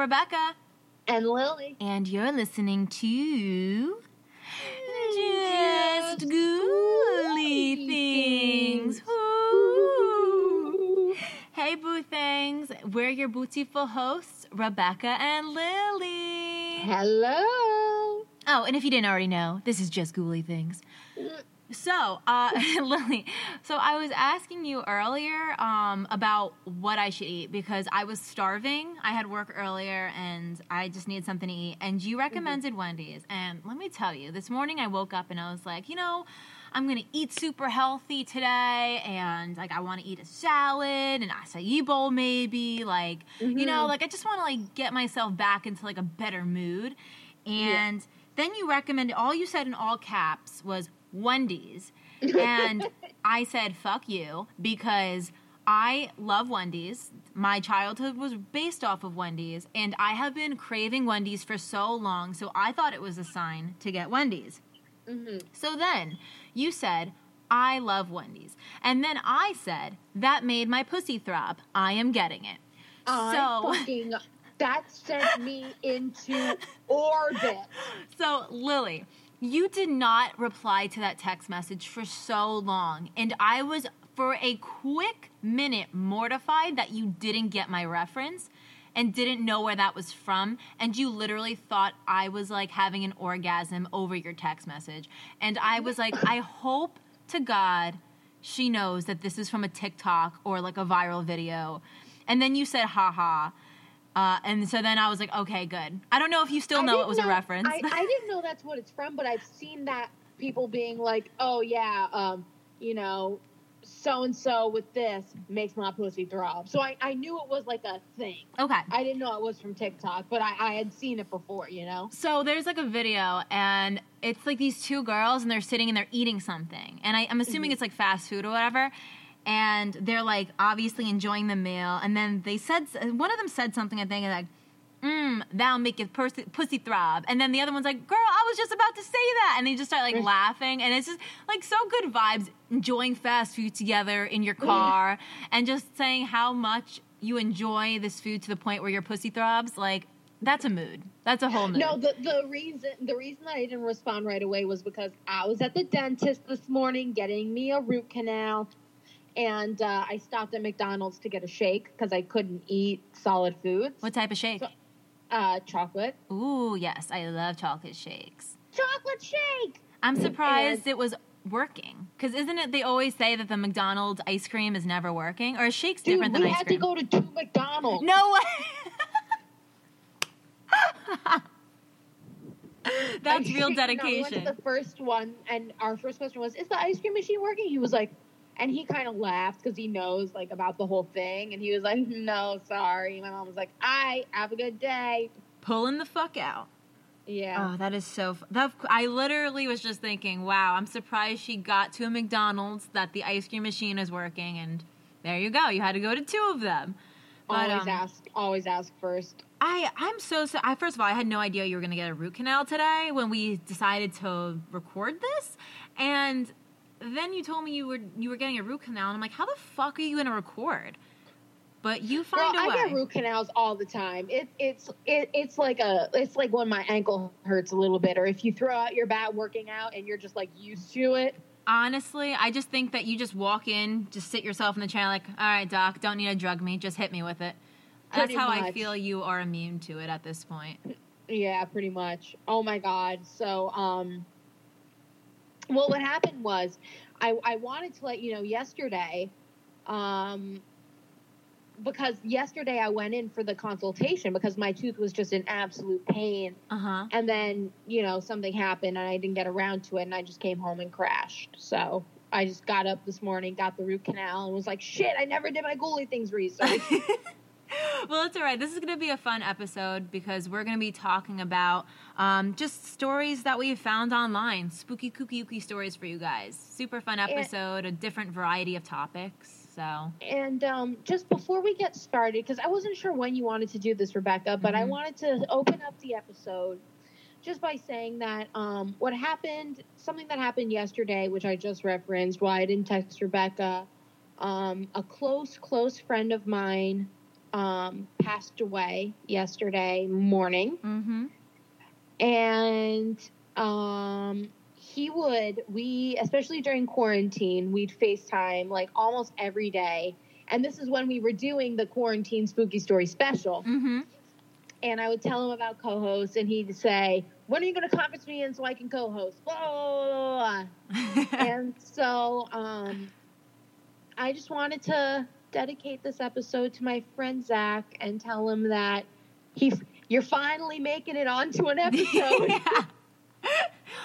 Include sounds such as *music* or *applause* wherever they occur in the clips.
It's your girl, Rebecca. And Lily. And you're listening to. Just Ghouly Things. Woo. Hey, Boo Things. We're your beautiful hosts, Rebecca and Lily. Hello. Oh, and if you didn't already know, this is Just Ghouly Things. Mm. So, uh, *laughs* Lily, so I was asking you earlier um, about what I should eat because I was starving. I had work earlier and I just needed something to eat. And you recommended Wendy's. And let me tell you, this morning I woke up and I was like, you know, I'm gonna eat super healthy today, and like I want to eat a salad, an acai bowl, maybe. Like you know, Mhm. like I just want to like get myself back into like a better mood. And then you recommended all you said in all caps was Wendy's, and *laughs* I said fuck you because I love Wendy's. My childhood was based off of Wendy's, and I have been craving Wendy's for so long. So I thought it was a sign to get Wendy's. hmm So then you said, I love Wendy's. And then I said, that made my pussy throb. I am getting it. I So- *laughs* fucking that sent me into orbit. So, Lily, you did not reply to that text message for so long. And I was, for a quick minute, mortified that you didn't get my reference and didn't know where that was from. And you literally thought I was like having an orgasm over your text message. And I was like, I hope to God she knows that this is from a TikTok or like a viral video. And then you said, haha. Uh, and so then I was like, okay, good. I don't know if you still know it was a reference. I, I didn't know that's what it's from, but I've seen that people being like, "Oh yeah, um, you know, so and so with this makes my pussy throb." So I, I knew it was like a thing. okay. I didn't know it was from TikTok, but I, I had seen it before. You know. So there's like a video, and it's like these two girls, and they're sitting and they're eating something. And I, I'm assuming Mhm. it's like fast food or whatever. And they're like obviously enjoying the meal. And then they said, one of them said something, I think, like, Mmm, that'll make your pussy, pussy throb. And then the other one's like, girl, I was just about to say that. And they just start like laughing. And it's just like so good vibes, enjoying fast food together in your car *laughs* and just saying how much you enjoy this food to the point where your pussy throbs. Like, that's a mood. That's a whole mood. No, the, the reason the reason that I didn't respond right away was because I was at the dentist this morning getting me a root canal, and uh, I stopped at McDonald's to get a shake because I couldn't eat solid foods. What type of shake? So- Uh, chocolate. Ooh, yes, I love chocolate shakes. Chocolate shake. I'm surprised And- it was working. Because isn't it they always say that the McDonald's ice cream is never working? Or is shake's Dude, different than ice cream. We had to go to two McDonald's. no way! *laughs* That's real *laughs* no, we went dedication. to the first one, and our first question was, "Is the ice cream machine working?" He was like, and he kind of laughed because he knows like about the whole thing, and he was like, *laughs* "No, sorry." My mom was like, "I have a good day." Pulling the fuck out. Yeah. Oh, that is so. F- that, I literally was just thinking, wow, I'm surprised she got to a McDonald's that the ice cream machine is working, and there you go. You had to go to two of them. But, always um, ask. Always ask first. I I'm so, so I first of all I had no idea you were gonna get a root canal today when we decided to record this, and then you told me you were you were getting a root canal, and I'm like, how the fuck are you gonna record? But you find Girl, a way. I get root canals all the time. It, it's it, it's like a it's like when my ankle hurts a little bit, or if you throw out your bat working out and you're just like used to it. Honestly, I just think that you just walk in, just sit yourself in the chair, like, all right, doc, don't need to drug me, just hit me with it. That's Pretty how I feel you are immune to it at this point. Yeah, pretty much. Oh my god. So, um, well, what happened was, I I wanted to let you know yesterday, um, because yesterday I went in for the consultation because my tooth was just in absolute pain, Uh huh. and then you know something happened and I didn't get around to it, and I just came home and crashed. So. I just got up this morning, got the root canal, and was like, "Shit! I never did my ghouly things research." *laughs* *laughs* well, it's all right. This is going to be a fun episode because we're going to be talking about um, just stories that we've found online, spooky, kooky, ooky stories for you guys. Super fun episode, a different variety of topics. So, And um, just before we get started, because I wasn't sure when you wanted to do this, Rebecca, but I Mhm. wanted to open up the episode just by saying that um, what happened, something that happened yesterday, which I just referenced, why I didn't text Rebecca. Um, a close, close friend of mine um, passed away yesterday morning, Mm-hmm. and um, he would we especially during quarantine we'd FaceTime like almost every day, and this is when we were doing the quarantine spooky story special. Mm-hmm. and I would tell him about co-hosts, and he'd say, "When are you going to conference me in so I can co-host?" Blah, blah, blah, blah. *laughs* and so, um, I just wanted to dedicate this episode to my friend Zach and tell him that he, you're finally making it onto an *laughs* episode.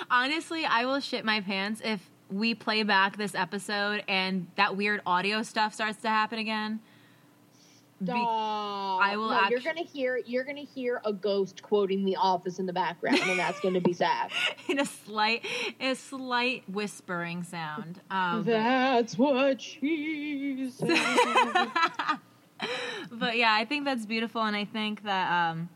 Honestly, I will shit my pants if we play back this episode and that weird audio stuff starts to happen again. Be- I will No, you're gonna hear. You're gonna hear a ghost quoting The Office in the background, and that's gonna be Zach. *laughs* in a slight, a slight whispering sound. Um, That's what she said. *laughs* but yeah, I think that's beautiful, and I think that, um,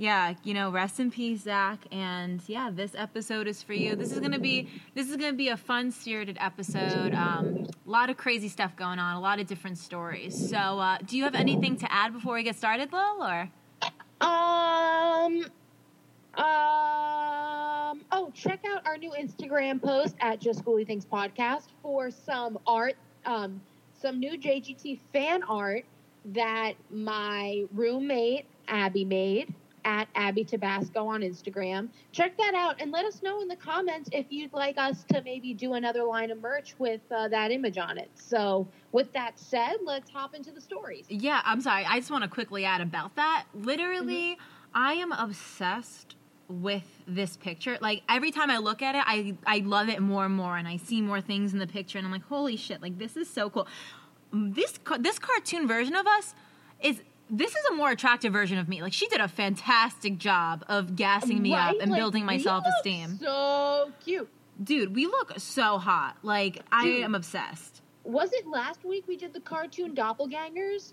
yeah, you know, rest in peace, Zach. And yeah, this episode is for you. This is gonna be this is gonna be a fun, spirited episode. Um, a lot of crazy stuff going on, a lot of different stories. So, uh, do you have anything to add before we get started, Lil? Or Um. Um. Oh, check out our new Instagram post at Just Ghouly Things Podcast for some art, um, some new JGT fan art that my roommate Abby made at Abby Tabasco on Instagram. Check that out and let us know in the comments if you'd like us to maybe do another line of merch with uh, that image on it. So, with that said, let's hop into the stories. Yeah, I'm sorry. I just want to quickly add about that. Literally, I am obsessed with this picture. Like every time I look at it, I I love it more and more, and I see more things in the picture, and I'm like, holy shit! Like this is so cool. This this cartoon version of us is. This is a more attractive version of me. Like she did a fantastic job of gassing me up and Like, building my self esteem. So cute. Dude, we look so hot. Like I am obsessed. Was it last week we did the cartoon doppelgangers?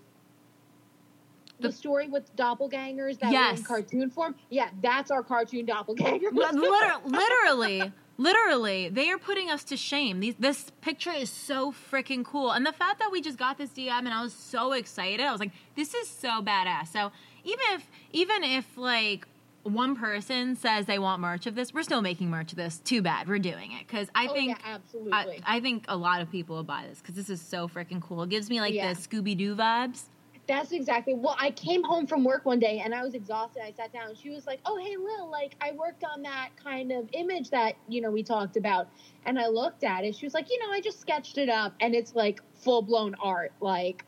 The, The- story with doppelgangers that Yes. in cartoon form? Yeah, that's our cartoon doppelganger. Li- liter- *laughs* literally, literally, they are putting us to shame. These, this picture is so freaking cool, and the fact that we just got this DM and I was so excited, I was like, "This is so badass." So even if, even if like one person says they want merch of this, we're still making merch of this. Too bad, we're doing it because I oh, think. yeah, absolutely. I, I think a lot of people will buy this because this is so freaking cool. It gives me like Yeah. the Scooby Doo vibes. That's exactly. Well, I came home from work one day and I was exhausted. I sat down. She was like, "Oh, hey, Lil, like I worked on that kind of image that you know we talked about." And I looked at it. She was like, "You know, I just sketched it up, and it's like full blown art, like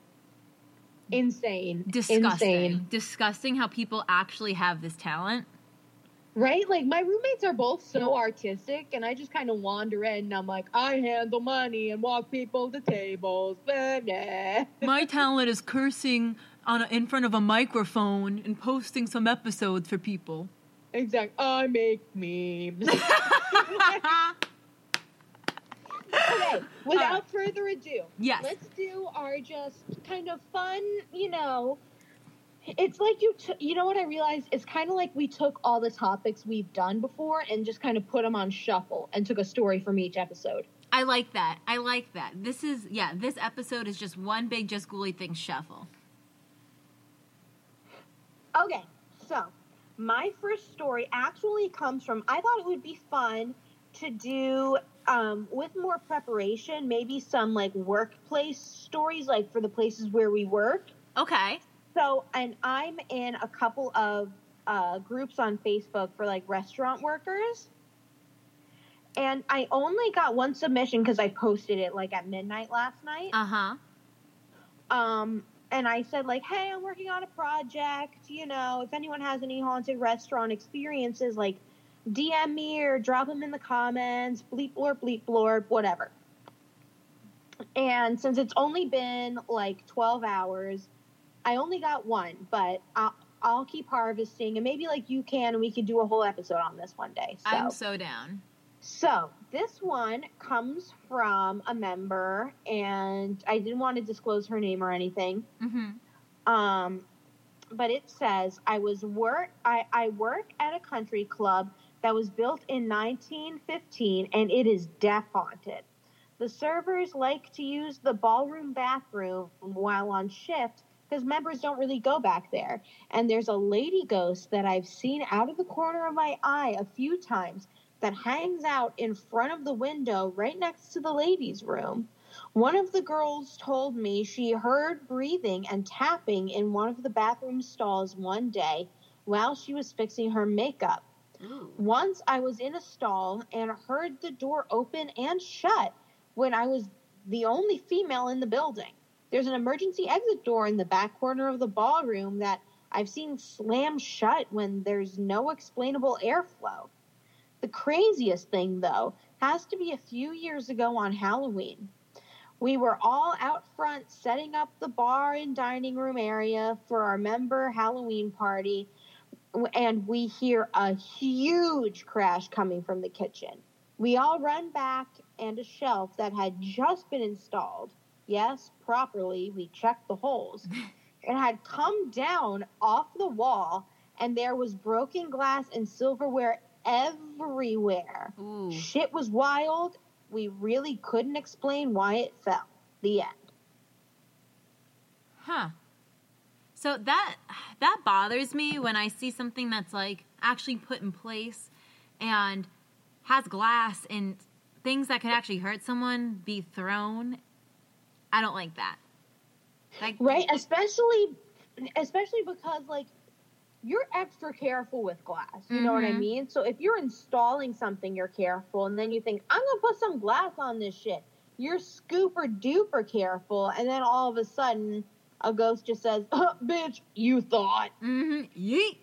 insane, Disgusting. insane, Disgusting how people actually have this talent. Right? Like my roommates are both so artistic, and I just kind of wander in, and I'm like, I handle money and walk people to tables. My talent is cursing on a, in front of a microphone and posting some episodes for people. Exactly. I make memes. *laughs* okay, without uh, further ado, yes. let's do our just kind of fun, you know. It's like you, t- you know what I realized? It's kind of like we took all the topics we've done before and just kind of put them on shuffle and took a story from each episode. I like that. I like that. This is yeah. This episode is just one big just ghouly thing shuffle. Okay, so my first story actually comes from. I thought it would be fun to do um, with more preparation, maybe some like workplace stories, like for the places where we work. Okay. So, and I'm in a couple of uh, groups on Facebook for like restaurant workers. And I only got one submission because I posted it like at midnight last night. Uh huh. Um, and I said like, "Hey, I'm working on a project. You know, if anyone has any haunted restaurant experiences, like, DM me or drop them in the comments. Bleep blorp, bleep blorp, whatever." And since it's only been like 12 hours, I only got one, but I'll, I'll keep harvesting, and maybe like you can, and we could do a whole episode on this one day. So. I'm so down. So this one comes from a member, and I didn't want to disclose her name or anything. Mm-hmm. Um, but it says I was work I, I work at a country club that was built in 1915, and it is death haunted. The servers like to use the ballroom bathroom while on shift because members don't really go back there. And there's a lady ghost that I've seen out of the corner of my eye a few times that hangs out in front of the window right next to the ladies' room. One of the girls told me she heard breathing and tapping in one of the bathroom stalls one day while she was fixing her makeup. Ooh. Once I was in a stall and heard the door open and shut when I was the only female in the building. There's an emergency exit door in the back corner of the ballroom that I've seen slam shut when there's no explainable airflow. The craziest thing, though, has to be a few years ago on Halloween. We were all out front setting up the bar and dining room area for our member Halloween party, and we hear a huge crash coming from the kitchen. We all run back, and a shelf that had just been installed, yes, properly, we checked the holes, *laughs* it had come down off the wall, and there was broken glass and silverware everywhere. Ooh. Shit was wild. We really couldn't explain why it fell. The end. Huh. So that that bothers me when I see something that's like actually put in place and has glass and things that could actually hurt someone be thrown. I don't like that. Like Right? Especially especially because like you're extra careful with glass. You know what I Mhm. mean? So if you're installing something, you're careful, and then you think, I'm gonna put some glass on this shit. You're super duper careful, and then all of a sudden a ghost just says, oh, *laughs* bitch, you thought. Mm-hmm. Yeet.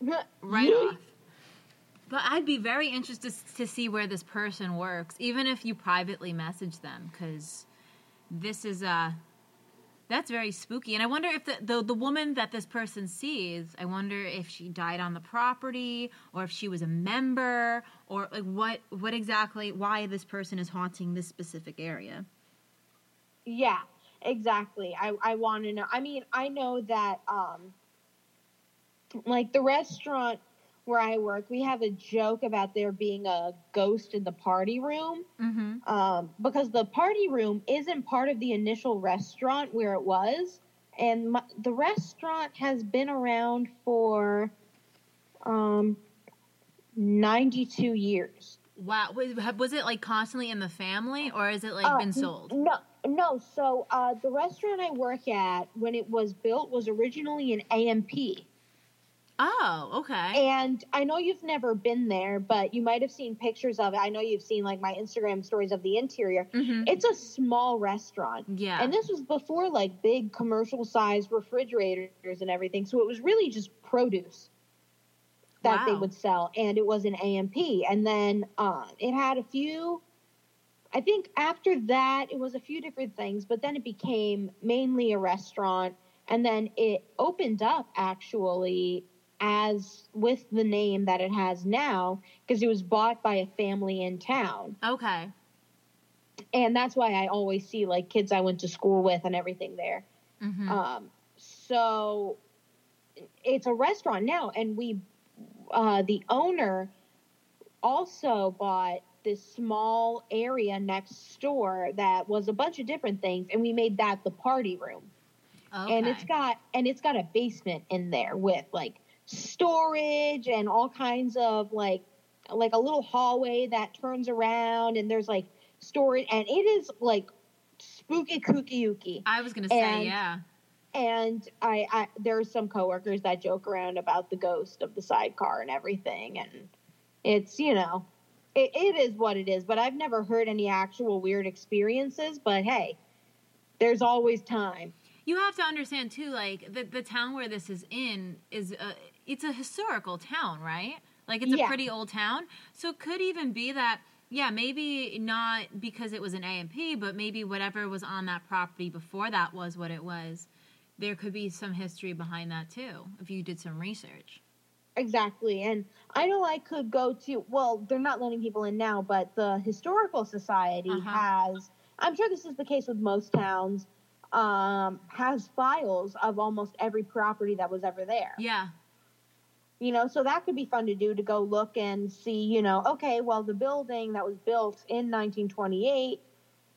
*laughs* right Yeet. off. But I'd be very interested to see where this person works, even if you privately message them, because this is uh that's very spooky. And I wonder if the, the the woman that this person sees, I wonder if she died on the property, or if she was a member, or like what what exactly why this person is haunting this specific area. Yeah, exactly. I, I want to know. I mean, I know that, um, like the restaurant where I work, we have a joke about there being a ghost in the party room, Mm-hmm. um, because the party room isn't part of the initial restaurant where it was, and my, the restaurant has been around for, um, ninety-two years. Wow, was, was it like constantly in the family, or has it like Uh, been sold? No, no. So uh, the restaurant I work at, when it was built, was originally an A&P. Oh, okay. And I know you've never been there, but you might have seen pictures of it. I know you've seen like my Instagram stories of the interior. Mm-hmm. It's a small restaurant. Yeah. And this was before like big commercial size refrigerators and everything. So it was really just produce that they would sell. And it was an A&P. And then uh, it had a few, I think after that, it was a few different things, but then it became mainly a restaurant. And then it opened up actually as with the name that it has now because it was bought by a family in town okay. and that's why I always see like kids I went to school with and everything there. Mm-hmm. Um, so it's a restaurant now, and we, uh, the owner, also bought this small area next door that was a bunch of different things, and we made that the party room. okay. And it's got and it's got a basement in there with like storage and all kinds of like like a little hallway that turns around and there's like storage and it is like spooky kooky ooky. I was gonna say and- yeah. And I, I there's some coworkers that joke around about the ghost of the sidecar and everything and it's you know it, it is what it is but I've never heard any actual weird experiences but hey there's always time. You have to understand too, like the the town where this is in is a, it's a historical town, right? Like it's a pretty old town, so it could even be that. Yeah, maybe not because it was an A&P, but maybe whatever was on that property before that was what it was. There could be some history behind that too, if you did some research. Exactly. And I know I could go to, well, they're not letting people in now, but the Historical Society Uh-huh. has, I'm sure this is the case with most towns, um, has files of almost every property that was ever there. Yeah. You know, so that could be fun to do to go look and see, you know, okay, well, the building that was built in 1928,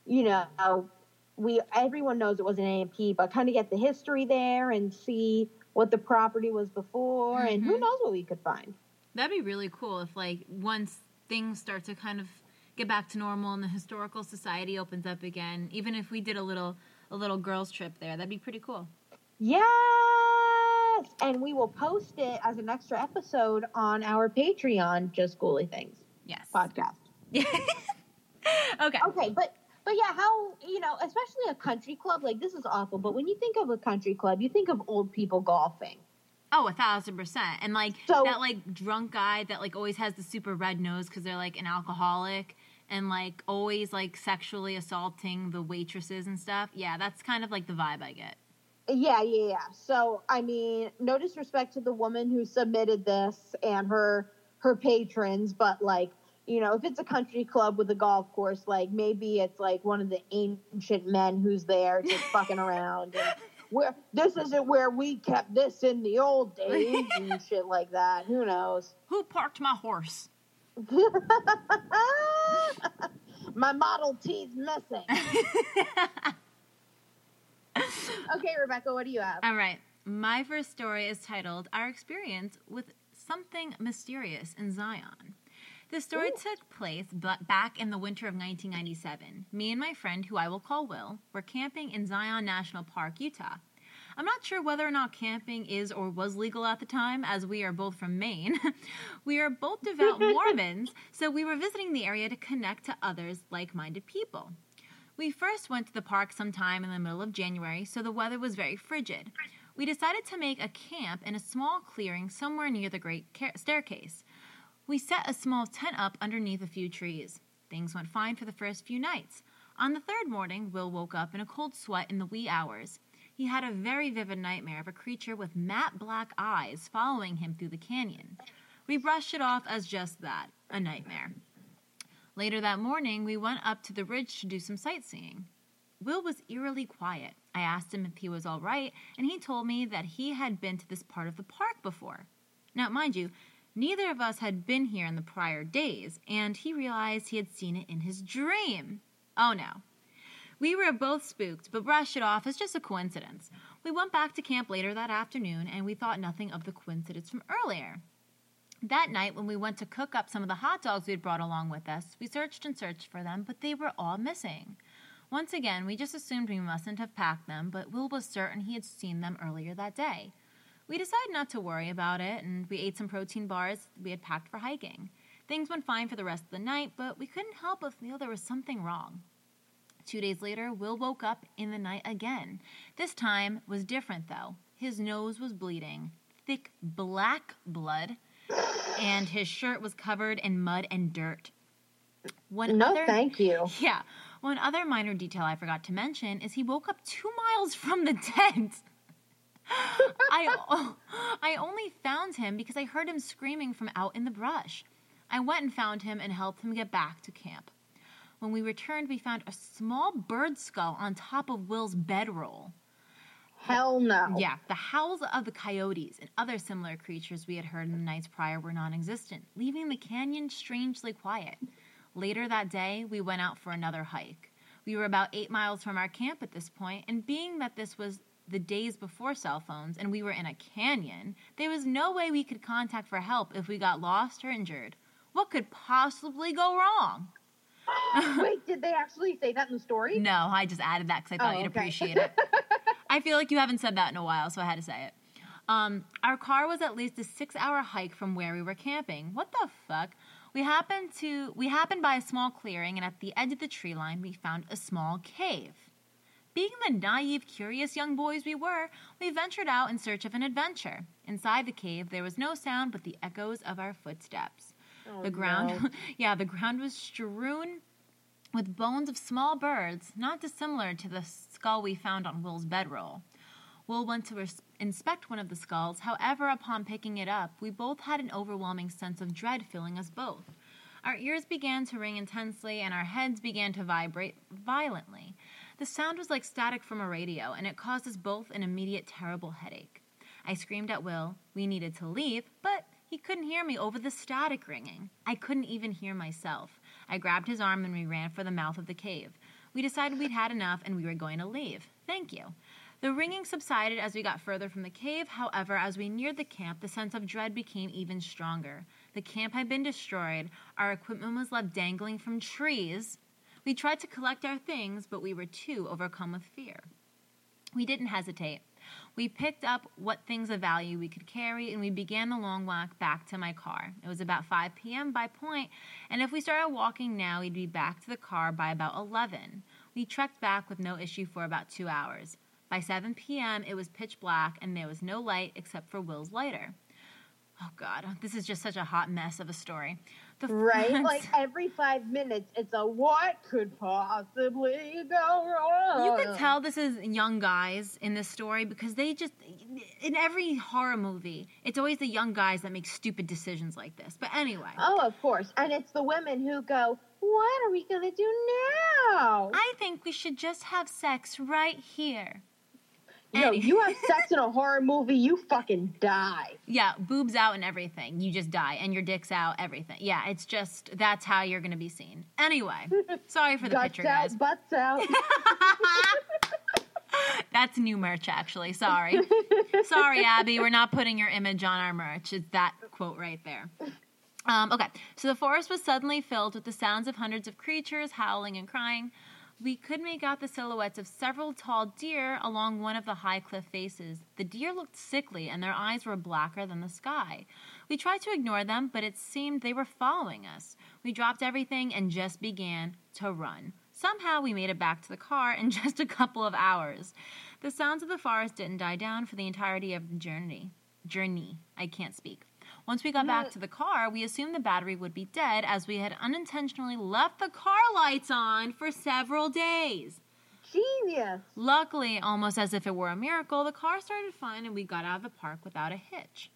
you know, we everyone knows it was an A&P, but kind of get the history there and see what the property was before, and who Mhm. knows what we could find. That'd be really cool if, like, once things start to kind of get back to normal and the historical society opens up again, even if we did a little a little girls trip there, that'd be pretty cool. Yes, and we will post it as an extra episode on our Patreon, just Ghouly Things Yes. podcast. *laughs* okay. Okay, but but yeah, how you know, especially a country club like this is awful. But when you think of a country club, you think of old people golfing. Oh, a thousand percent. And like So- that, like drunk guy that like always has the super red nose because they're like an alcoholic and like always like sexually assaulting the waitresses and stuff. Yeah, that's kind of like the vibe I get. Yeah, yeah, yeah. So I mean, no disrespect to the woman who submitted this and her her patrons, but like you know, if it's a country club with a golf course, like maybe it's like one of the ancient men who's there just *laughs* fucking around. And where this isn't where we kept this in the old days and *laughs* shit like that. Who knows? Who parked my horse? *laughs* My Model T's missing. Okay, Rebecca, what do you have? All right. My first story is titled Our Experience with Something Mysterious in Zion. The story Ooh. took place back in the winter of 1997. Me and my friend, who I will call Will, were camping in Zion National Park, Utah. I'm not sure whether or not camping is or was legal at the time, as we are both from Maine. *laughs* we are both devout *laughs* Mormons, so we were visiting the area to connect to others like minded people. We first went to the park sometime in the middle of January, so the weather was very frigid. We decided to make a camp in a small clearing somewhere near the Great Staircase. We set a small tent up underneath a few trees. Things went fine for the first few nights. On the third morning, Will woke up in a cold sweat in the wee hours. He had a very vivid nightmare of a creature with matte black eyes following him through the canyon. We brushed it off as just that a nightmare. Later that morning, we went up to the ridge to do some sightseeing. Will was eerily quiet. I asked him if he was all right, and he told me that he had been to this part of the park before. Now, mind you, neither of us had been here in the prior days, and he realized he had seen it in his dream. Oh no. We were both spooked, but brushed it off as just a coincidence. We went back to camp later that afternoon, and we thought nothing of the coincidence from earlier. That night, when we went to cook up some of the hot dogs we had brought along with us, we searched and searched for them, but they were all missing. Once again, we just assumed we mustn't have packed them, but Will was certain he had seen them earlier that day. We decided not to worry about it, and we ate some protein bars we had packed for hiking. Things went fine for the rest of the night, but we couldn't help but feel there was something wrong. Two days later, Will woke up in the night again. This time was different, though. His nose was bleeding, thick black blood, and his shirt was covered in mud and dirt. One No, other, thank you. *laughs* yeah, one other minor detail I forgot to mention is he woke up two miles from the tent. I, *laughs* I only found him because I heard him screaming from out in the brush. I went and found him and helped him get back to camp. When we returned, we found a small bird skull on top of Will's bedroll. Hell no. Yeah, the howls of the coyotes and other similar creatures we had heard in the nights prior were non existent, leaving the canyon strangely quiet. Later that day, we went out for another hike. We were about eight miles from our camp at this point, and being that this was the days before cell phones and we were in a canyon, there was no way we could contact for help if we got lost or injured. What could possibly go wrong? *gasps* Wait, did they actually say that in the story? No, I just added that because I thought Oh, you'd okay. appreciate it. *laughs* I feel like you haven't said that in a while, so I had to say it. Um, our car was at least a six-hour hike from where we were camping. What the fuck? We happened to we happened by a small clearing, and at the edge of the tree line, we found a small cave. Being the naive, curious young boys we were, we ventured out in search of an adventure. Inside the cave, there was no sound but the echoes of our footsteps. Oh, The ground, no. *laughs* yeah, the ground was strewn with bones of small birds, not dissimilar to the skull we found on Will's bedroll. Will went to res- inspect one of the skulls. However, upon picking it up, we both had an overwhelming sense of dread filling us both. Our ears began to ring intensely, and our heads began to vibrate violently. The sound was like static from a radio, and it caused us both an immediate terrible headache. I screamed at Will. We needed to leave, but he couldn't hear me over the static ringing. I couldn't even hear myself. I grabbed his arm and we ran for the mouth of the cave. We decided we'd had enough and we were going to leave. Thank you. The ringing subsided as we got further from the cave. However, as we neared the camp, the sense of dread became even stronger. The camp had been destroyed, our equipment was left dangling from trees. We tried to collect our things, but we were too overcome with fear. We didn't hesitate. We picked up what things of value we could carry and we began the long walk back to my car. It was about 5 p.m. by point, and if we started walking now, we'd be back to the car by about 11. We trekked back with no issue for about two hours. By 7 p.m., it was pitch black and there was no light except for Will's lighter. Oh, God, this is just such a hot mess of a story. The right? Like every five minutes, it's a what could possibly go wrong. You can tell this is young guys in this story because they just, in every horror movie, it's always the young guys that make stupid decisions like this. But anyway. Oh, of course. And it's the women who go, what are we going to do now? I think we should just have sex right here. No, you have sex in a *laughs* horror movie, you fucking die. Yeah, boobs out and everything. You just die. And your dick's out, everything. Yeah, it's just, that's how you're going to be seen. Anyway, *laughs* sorry for the Guts picture, out, guys. Butts out. *laughs* that's new merch, actually. Sorry. sorry, Abby. We're not putting your image on our merch. It's that quote right there. Um, okay, so the forest was suddenly filled with the sounds of hundreds of creatures howling and crying we could make out the silhouettes of several tall deer along one of the high cliff faces. The deer looked sickly, and their eyes were blacker than the sky. We tried to ignore them, but it seemed they were following us. We dropped everything and just began to run. Somehow we made it back to the car in *laughs* just a couple of hours. The sounds of the forest didn't die down for the entirety of the journey. Journey. I can't speak. Once we got back to the car, we assumed the battery would be dead as we had unintentionally left the car lights on for several days. Genius. Luckily, almost as if it were a miracle, the car started fine and we got out of the park without a hitch.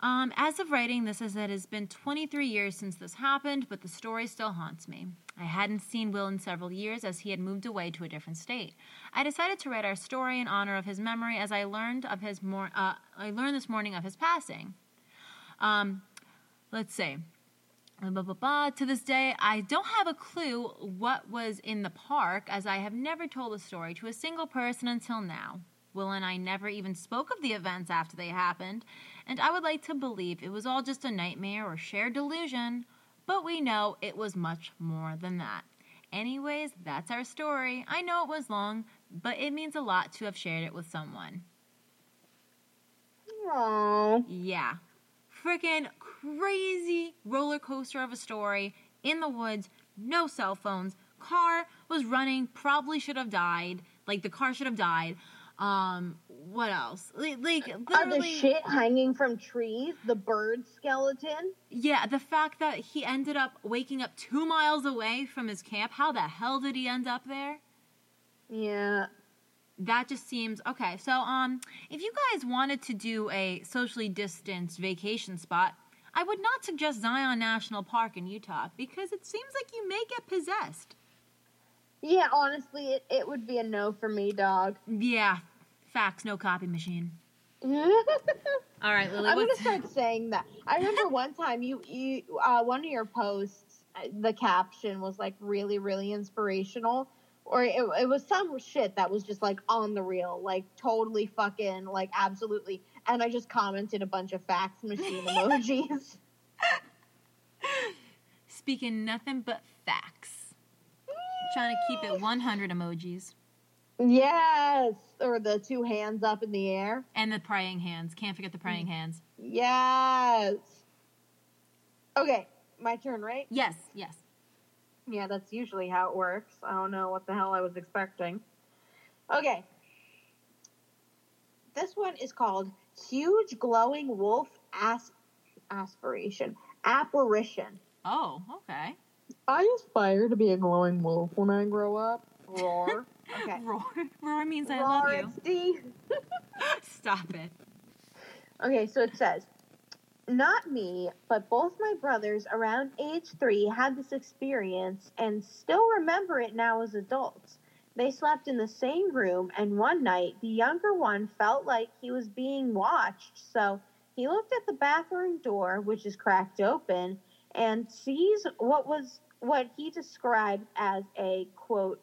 Um, as of writing this, as it has been 23 years since this happened, but the story still haunts me. I hadn't seen Will in several years as he had moved away to a different state. I decided to write our story in honor of his memory as I learned of his mor- uh, I learned this morning of his passing. Um, let's say, blah, blah, blah. To this day, I don't have a clue what was in the park, as I have never told the story to a single person until now. Will and I never even spoke of the events after they happened, and I would like to believe it was all just a nightmare or shared delusion, but we know it was much more than that. Anyways, that's our story. I know it was long, but it means a lot to have shared it with someone. Aww. Yeah freaking crazy roller coaster of a story in the woods, no cell phones. Car was running, probably should have died. Like the car should have died. Um, what else? Like, like literally, the shit hanging from trees, the bird skeleton. Yeah, the fact that he ended up waking up two miles away from his camp. How the hell did he end up there? Yeah, that just seems okay. So, um, if you guys wanted to do a socially distanced vacation spot, I would not suggest Zion National Park in Utah because it seems like you may get possessed. Yeah, honestly, it, it would be a no for me, dog. Yeah, facts, no copy machine. *laughs* All right, Lily. I'm gonna start *laughs* saying that. I remember *laughs* one time you you uh, one of your posts, uh, the caption was like really really inspirational or it, it was some shit that was just like on the real, like totally fucking like absolutely. And I just commented a bunch of fax machine emojis. *laughs* Speaking nothing but facts. Trying to keep it 100 emojis. Yes, or the two hands up in the air. And the praying hands. Can't forget the praying mm-hmm. hands. Yes. Okay, my turn, right? Yes, yes. Yeah, that's usually how it works. I don't know what the hell I was expecting. Okay. This one is called Huge Glowing Wolf As- Aspiration. Apparition. Oh, okay. I aspire to be a glowing wolf when I grow up. Roar. *laughs* Okay. Roar. Roar means I Roar, love you. *laughs* Stop it. Okay, so it says not me, but both my brothers around age three had this experience and still remember it now as adults. They slept in the same room, and one night the younger one felt like he was being watched, so he looked at the bathroom door, which is cracked open, and sees what was what he described as a quote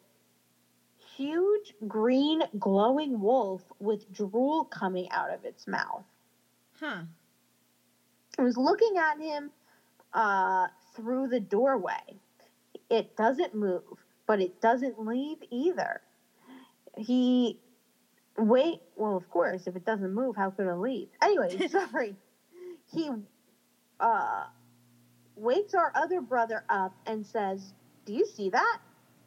huge green glowing wolf with drool coming out of its mouth. Huh. It was looking at him uh, through the doorway. It doesn't move, but it doesn't leave either. He wait. Well, of course, if it doesn't move, how could it leave? Anyway, *laughs* sorry. He uh, wakes our other brother up and says, "Do you see that?"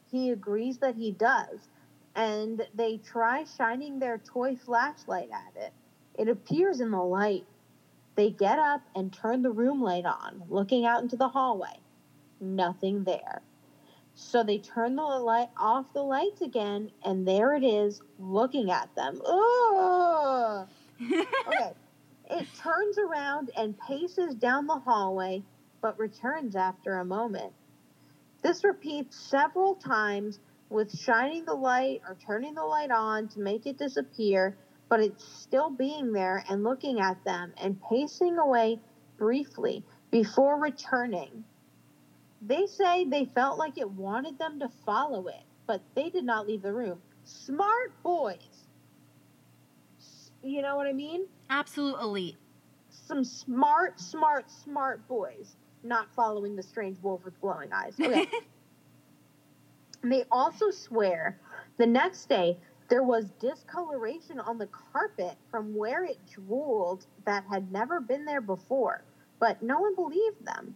He agrees that he does, and they try shining their toy flashlight at it. It appears in the light. They get up and turn the room light on, looking out into the hallway. Nothing there. So they turn the light off the lights again, and there it is, looking at them. Ugh! Okay. *laughs* It turns around and paces down the hallway, but returns after a moment. This repeats several times with shining the light or turning the light on to make it disappear, but it's still being there and looking at them and pacing away briefly before returning. They say they felt like it wanted them to follow it, but they did not leave the room. Smart boys. You know what I mean? Absolute elite. Some smart, smart, smart boys not following the strange wolf with glowing eyes. Okay. *laughs* they also swear the next day there was discoloration on the carpet from where it drooled that had never been there before, but no one believed them.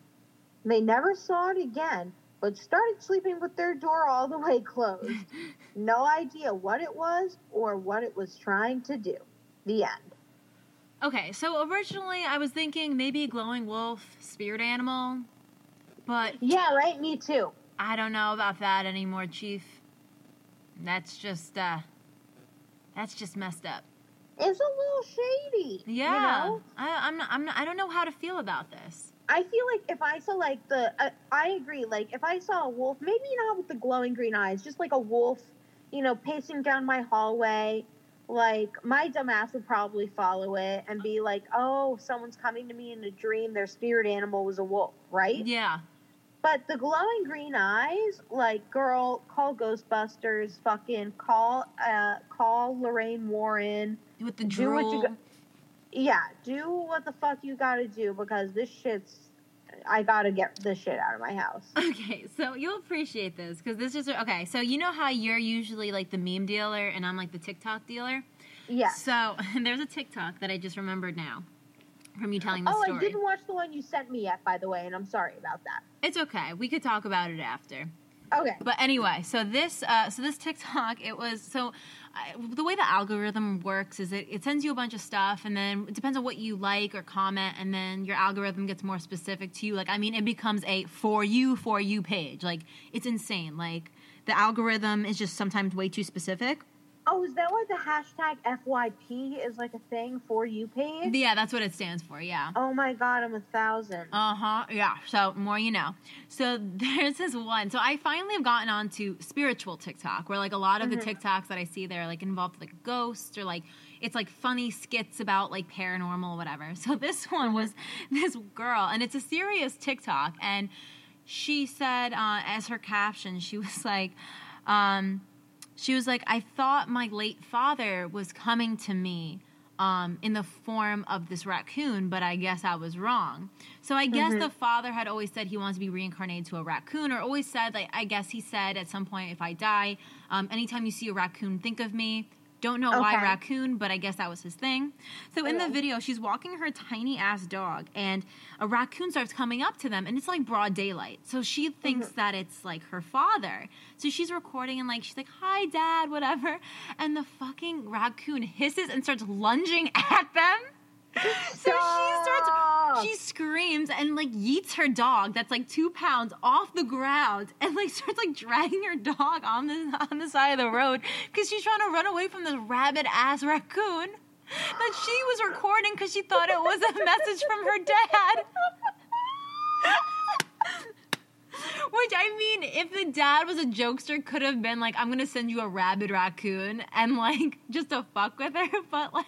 They never saw it again, but started sleeping with their door all the way closed. *laughs* No idea what it was or what it was trying to do. The end. Okay, so originally I was thinking maybe glowing wolf, spirit animal, but Yeah, right? Me too. I don't know about that anymore, Chief. That's just uh that's just messed up. It's a little shady. Yeah. You know? I I'm not, I'm not, I don't know how to feel about this. I feel like if I saw like the, uh, I agree. Like if I saw a wolf, maybe not with the glowing green eyes, just like a wolf, you know, pacing down my hallway. Like my dumbass would probably follow it and be like, "Oh, someone's coming to me in a dream. Their spirit animal was a wolf, right?" Yeah. But the glowing green eyes, like, girl, call Ghostbusters, fucking call, uh, call Lorraine Warren. With the Do what you drool. got- Yeah, do what the fuck you gotta do because this shit's. I gotta get this shit out of my house. *laughs* Okay, so you'll appreciate this because this is okay. So you know how you're usually like the meme dealer and I'm like the TikTok dealer. Yeah. So *laughs* there's a TikTok that I just remembered now from you telling the Oh, story. I didn't watch the one you sent me yet, by the way, and I'm sorry about that. It's okay. We could talk about it after. Okay. But anyway, so this uh, so this TikTok it was so I, the way the algorithm works is it, it sends you a bunch of stuff and then it depends on what you like or comment and then your algorithm gets more specific to you. Like I mean, it becomes a for you for you page. Like it's insane. Like the algorithm is just sometimes way too specific. Oh, is that why the hashtag FYP is like a thing for you page? Yeah, that's what it stands for. Yeah. oh my god, I'm a thousand. Uh huh. Yeah. So more you know. So *laughs* there's this one. So I finally have gotten onto spiritual TikTok, where like a lot of the TikToks that I see there like involved like ghosts or like it's like funny skits about like paranormal or whatever. *laughs* So this one was *laughs* this girl, and it's a serious TikTok, and she said uh, as her caption, she was like. Um, she was like, I thought my late father was coming to me um, in the form of this raccoon, but I guess I was wrong. So I guess the father had always said he wants to be reincarnated to a raccoon, or always said, like, I guess he said at some point, if I die, um, anytime you see a raccoon, think of me. Don't know why raccoon, but I guess that was his thing. So in the video, she's walking her tiny ass dog, and a raccoon starts coming up to them, and it's like broad daylight. So she thinks mm-hmm. that it's like her father. So she's recording, and like she's like, "Hi, dad," whatever, and the fucking raccoon hisses and starts lunging *laughs* at them. So she starts, Stop. Screams and like yeets her dog that's like two pounds off the ground and like *laughs* starts like dragging her dog on the on the side of the road because she's trying to run away from this rabid ass raccoon that she was recording because she thought it was a *laughs* message from her dad. *laughs* Which I mean, if the dad was a jokester, could have been like, "I'm gonna send you a rabid raccoon," and like just to fuck with her. But like,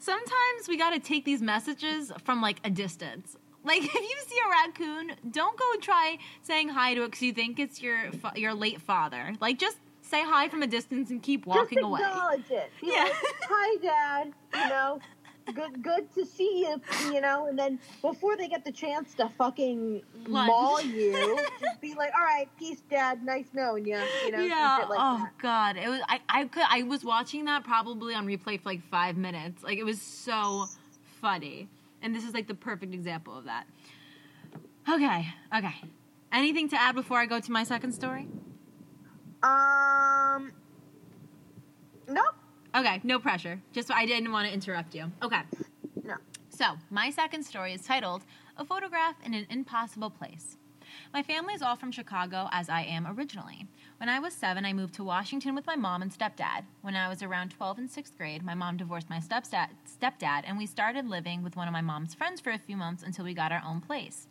sometimes we gotta take these messages from like a distance. Like *laughs* if you see a raccoon, don't go try saying hi to it because you think it's your fa- your late father. Like just say hi from a distance and keep walking Just away. acknowledge it. Be Yeah. like, hi, Dad. You know, good, good to see you. You know, and then before they get the chance to fucking Lunge. maul *laughs* you, just be like, all right, peace, Dad. Nice knowing you. You know, yeah. like oh that. God. It was. I. I could. I was watching that probably on replay for like five minutes. Like it was so funny, and this is like the perfect example of that. Okay. Okay. Anything to add before I go to my second story? Um, nope. Okay, no pressure. Just I didn't want to interrupt you. Okay. No. So, my second story is titled A Photograph in an Impossible Place. My family is all from Chicago, as I am originally. When I was seven, I moved to Washington with my mom and stepdad. When I was around 12 in sixth grade, my mom divorced my stepdad, stepdad, and we started living with one of my mom's friends for a few months until we got our own place.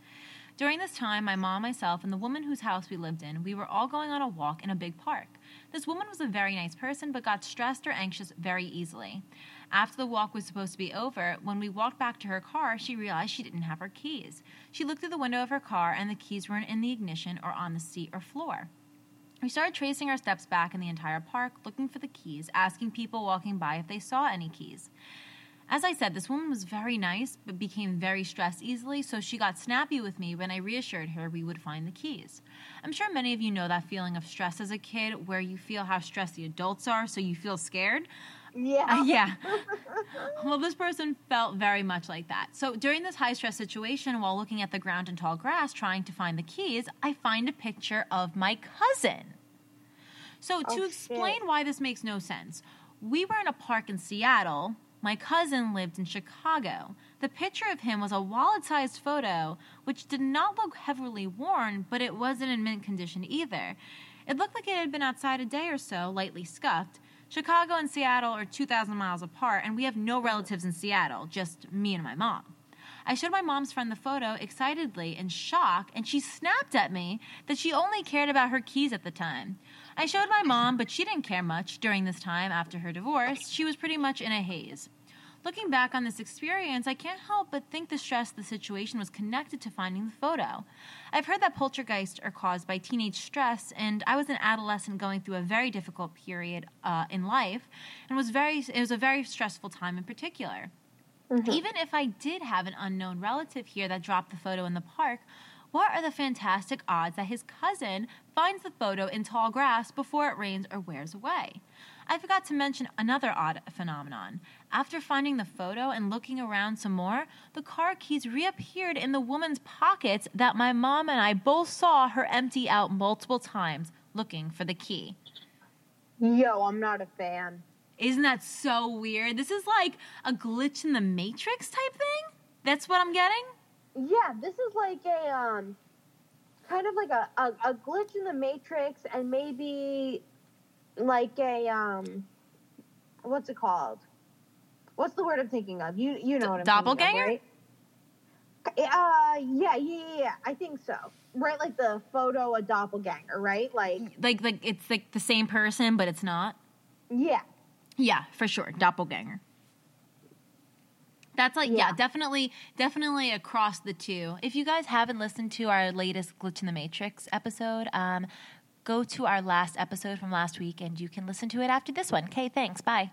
During this time, my mom, myself, and the woman whose house we lived in, we were all going on a walk in a big park. This woman was a very nice person, but got stressed or anxious very easily. After the walk was supposed to be over, when we walked back to her car, she realized she didn't have her keys. She looked through the window of her car, and the keys weren't in the ignition or on the seat or floor. We started tracing our steps back in the entire park, looking for the keys, asking people walking by if they saw any keys. As I said, this woman was very nice, but became very stressed easily, so she got snappy with me when I reassured her we would find the keys. I'm sure many of you know that feeling of stress as a kid where you feel how stressed the adults are, so you feel scared. Yeah. Uh, yeah. *laughs* well, this person felt very much like that. So during this high stress situation, while looking at the ground and tall grass trying to find the keys, I find a picture of my cousin. So to Oh, explain shit. why this makes no sense, we were in a park in Seattle. My cousin lived in Chicago. The picture of him was a wallet sized photo, which did not look heavily worn, but it wasn't in mint condition either. It looked like it had been outside a day or so, lightly scuffed. Chicago and Seattle are 2,000 miles apart, and we have no relatives in Seattle, just me and my mom. I showed my mom's friend the photo excitedly in shock, and she snapped at me that she only cared about her keys at the time. I showed my mom, but she didn't care much during this time after her divorce. She was pretty much in a haze. Looking back on this experience, I can't help but think the stress of the situation was connected to finding the photo. I've heard that poltergeists are caused by teenage stress, and I was an adolescent going through a very difficult period uh, in life, and was very it was a very stressful time in particular. Even if I did have an unknown relative here that dropped the photo in the park, what are the fantastic odds that his cousin finds the photo in tall grass before it rains or wears away? I forgot to mention another odd phenomenon. After finding the photo and looking around some more, the car keys reappeared in the woman's pockets that my mom and I both saw her empty out multiple times looking for the key. Yo, I'm not a fan. Isn't that so weird? This is like a glitch in the matrix type thing? That's what I'm getting? Yeah, this is like a um, kind of like a, a, a glitch in the matrix, and maybe like a um, what's it called? What's the word I'm thinking of? You you know what I'm Doppelganger? thinking of, right? Uh, yeah, yeah, yeah, yeah. I think so. Right, like the photo a doppelganger, right? Like, Like like it's like the same person but it's not? yeah, Yeah, for sure. Doppelganger. That's like yeah. Yeah. definitely definitely across the two. If you guys haven't listened to our latest Glitch in the Matrix episode, um go to our last episode from last week and you can listen to it after this one. Okay, thanks. Bye.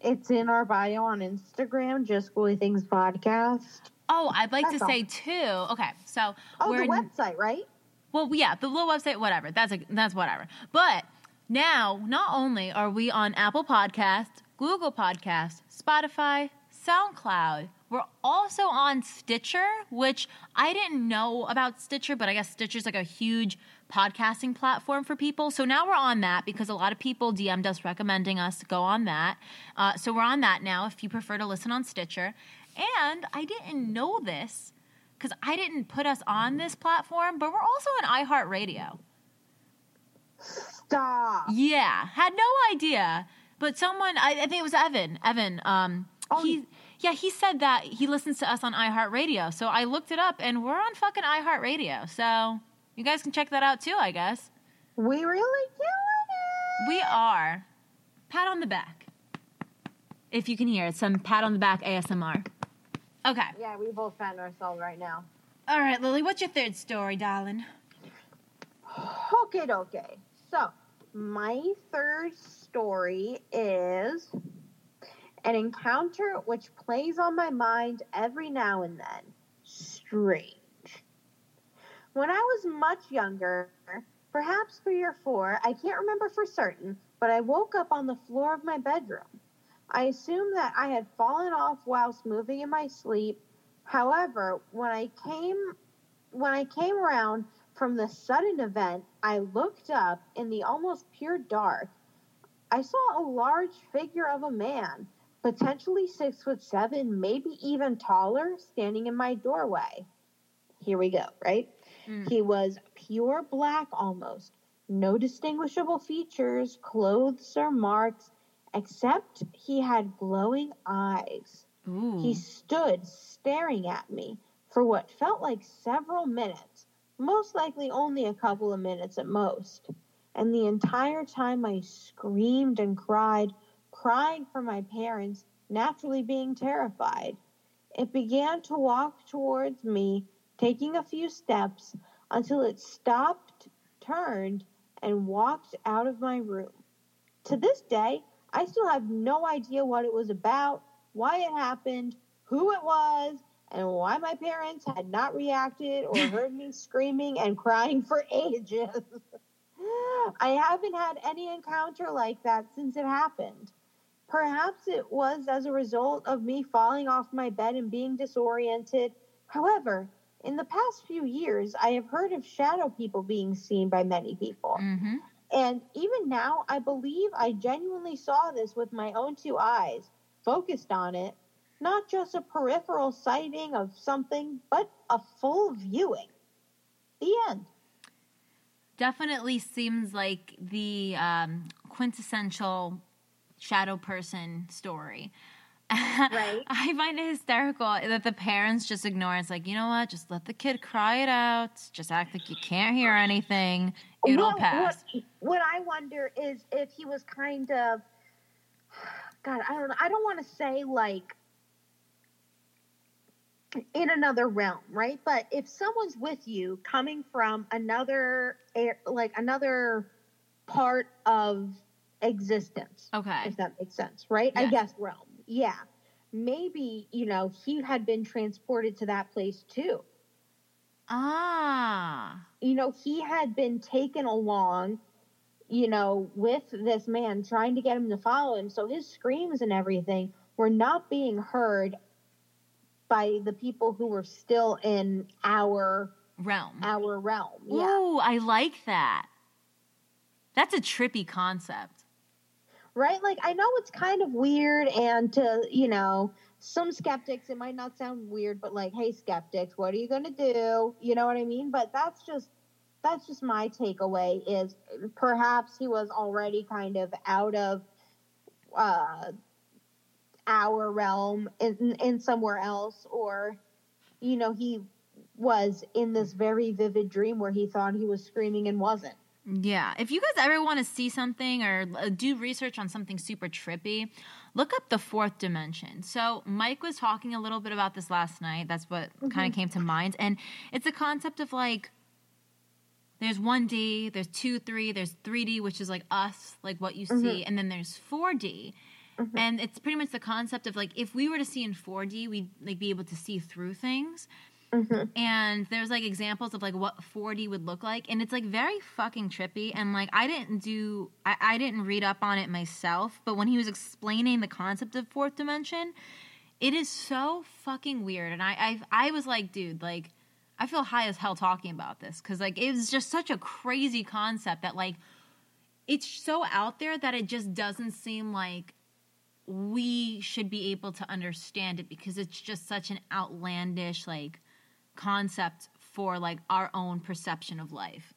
it's in our bio on Instagram, just Ghouly Things Podcast. Oh, I'd like That's to all. say too. Okay, so Oh, we're the website, right? Well, yeah, the little website, whatever. That's a, that's whatever. But now, not only are we on Apple Podcasts, Google Podcasts, Spotify, SoundCloud, we're also on Stitcher, which I didn't know about Stitcher, but I guess Stitcher's like a huge podcasting platform for people. So now we're on that because a lot of people DM'd us recommending us to go on that. Uh, so we're on that now if you prefer to listen on Stitcher. And I didn't know this because I didn't put us on this platform, but we're also on iHeartRadio. Stop. Yeah, had no idea. But someone, I, I think it was Evan. Evan, um, Oh, he, yeah, he said that he listens to us on iHeartRadio. So I looked it up, and we're on fucking iHeartRadio. So you guys can check that out too, I guess. We really it. We are. Pat on the back. If you can hear it, some pat on the back ASMR. Okay. Yeah, we both found ourselves right now. All right, Lily, what's your third story, darling? Okay, okay. So, My third story is an encounter which plays on my mind every now and then. Strange. When I was much younger, perhaps three or four, I can't remember for certain, but I woke up on the floor of my bedroom. I assumed that I had fallen off whilst moving in my sleep. However, when I came when I came around from the sudden event, I looked up in the almost pure dark. I saw a large figure of a man, potentially six foot seven, maybe even taller, standing in my doorway. Here we go, right? Mm. He was pure black almost, no distinguishable features, clothes, or marks, except he had glowing eyes. Ooh. He stood staring at me for what felt like several minutes, most likely only a couple of minutes at most. And the entire time I screamed and cried, crying for my parents, naturally being terrified. It began to walk towards me, taking a few steps until it stopped, turned, and walked out of my room. To this day, I still have no idea what it was about, why it happened, who it was, and why my parents had not reacted or *laughs* heard me screaming and crying for ages. *laughs* I haven't had any encounter like that since it happened. Perhaps it was as a result of me falling off my bed and being disoriented. However, in the past few years, I have heard of shadow people being seen by many people. Mm-hmm. And even now, I believe I genuinely saw this with my own two eyes, focused on it, not just a peripheral sighting of something, but a full viewing. The end. Definitely seems like the um, quintessential shadow person story. Right. *laughs* I find it hysterical that the parents just ignore it. It's like, you know what? Just let the kid cry it out. Just act like you can't hear anything. It'll pass. What, what I wonder is if he was kind of, God, I don't know. I don't want to say like in another realm, right? But if someone's with you coming from another like another part of existence, Okay. if that makes sense, right? I guess realm. Yeah. Maybe, you know, he had been transported to that place too. Ah. you know, he had been taken along, you know, with this man trying to get him to follow him. So his screams and everything were not being heard by the people who were still in our Realm. our realm. Yeah. Ooh, I like that. That's a trippy concept. Right? Like I know it's kind of weird and to, you know, some skeptics it might not sound weird, but like, hey skeptics, what are you gonna do? You know what I mean? But that's just that's just my takeaway is perhaps he was already kind of out of uh our realm in, in somewhere else or you know he was in this very vivid dream where he thought he was screaming and wasn't Yeah. If you guys ever want to see something or uh, do research on something super trippy, look up the fourth dimension. So, Mike was talking a little bit about this last night. That's what kind of mm-hmm. came to mind. And it's a concept of like, there's 1D, there's 2, 3, there's 3D, which is like us, like what you mm-hmm. see, and then there's 4D. Mm-hmm. And it's pretty much the concept of like if we were to see in 4D, we'd like be able to see through things. Mm-hmm. And there's like examples of like what 4D would look like, and it's like very fucking trippy. And like I didn't do, I, I didn't read up on it myself, but when he was explaining the concept of fourth dimension, it is so fucking weird. And I, I, I was like, dude, like I feel high as hell talking about this because like it was just such a crazy concept that like it's so out there that it just doesn't seem like we should be able to understand it because it's just such an outlandish like concept for like our own perception of life.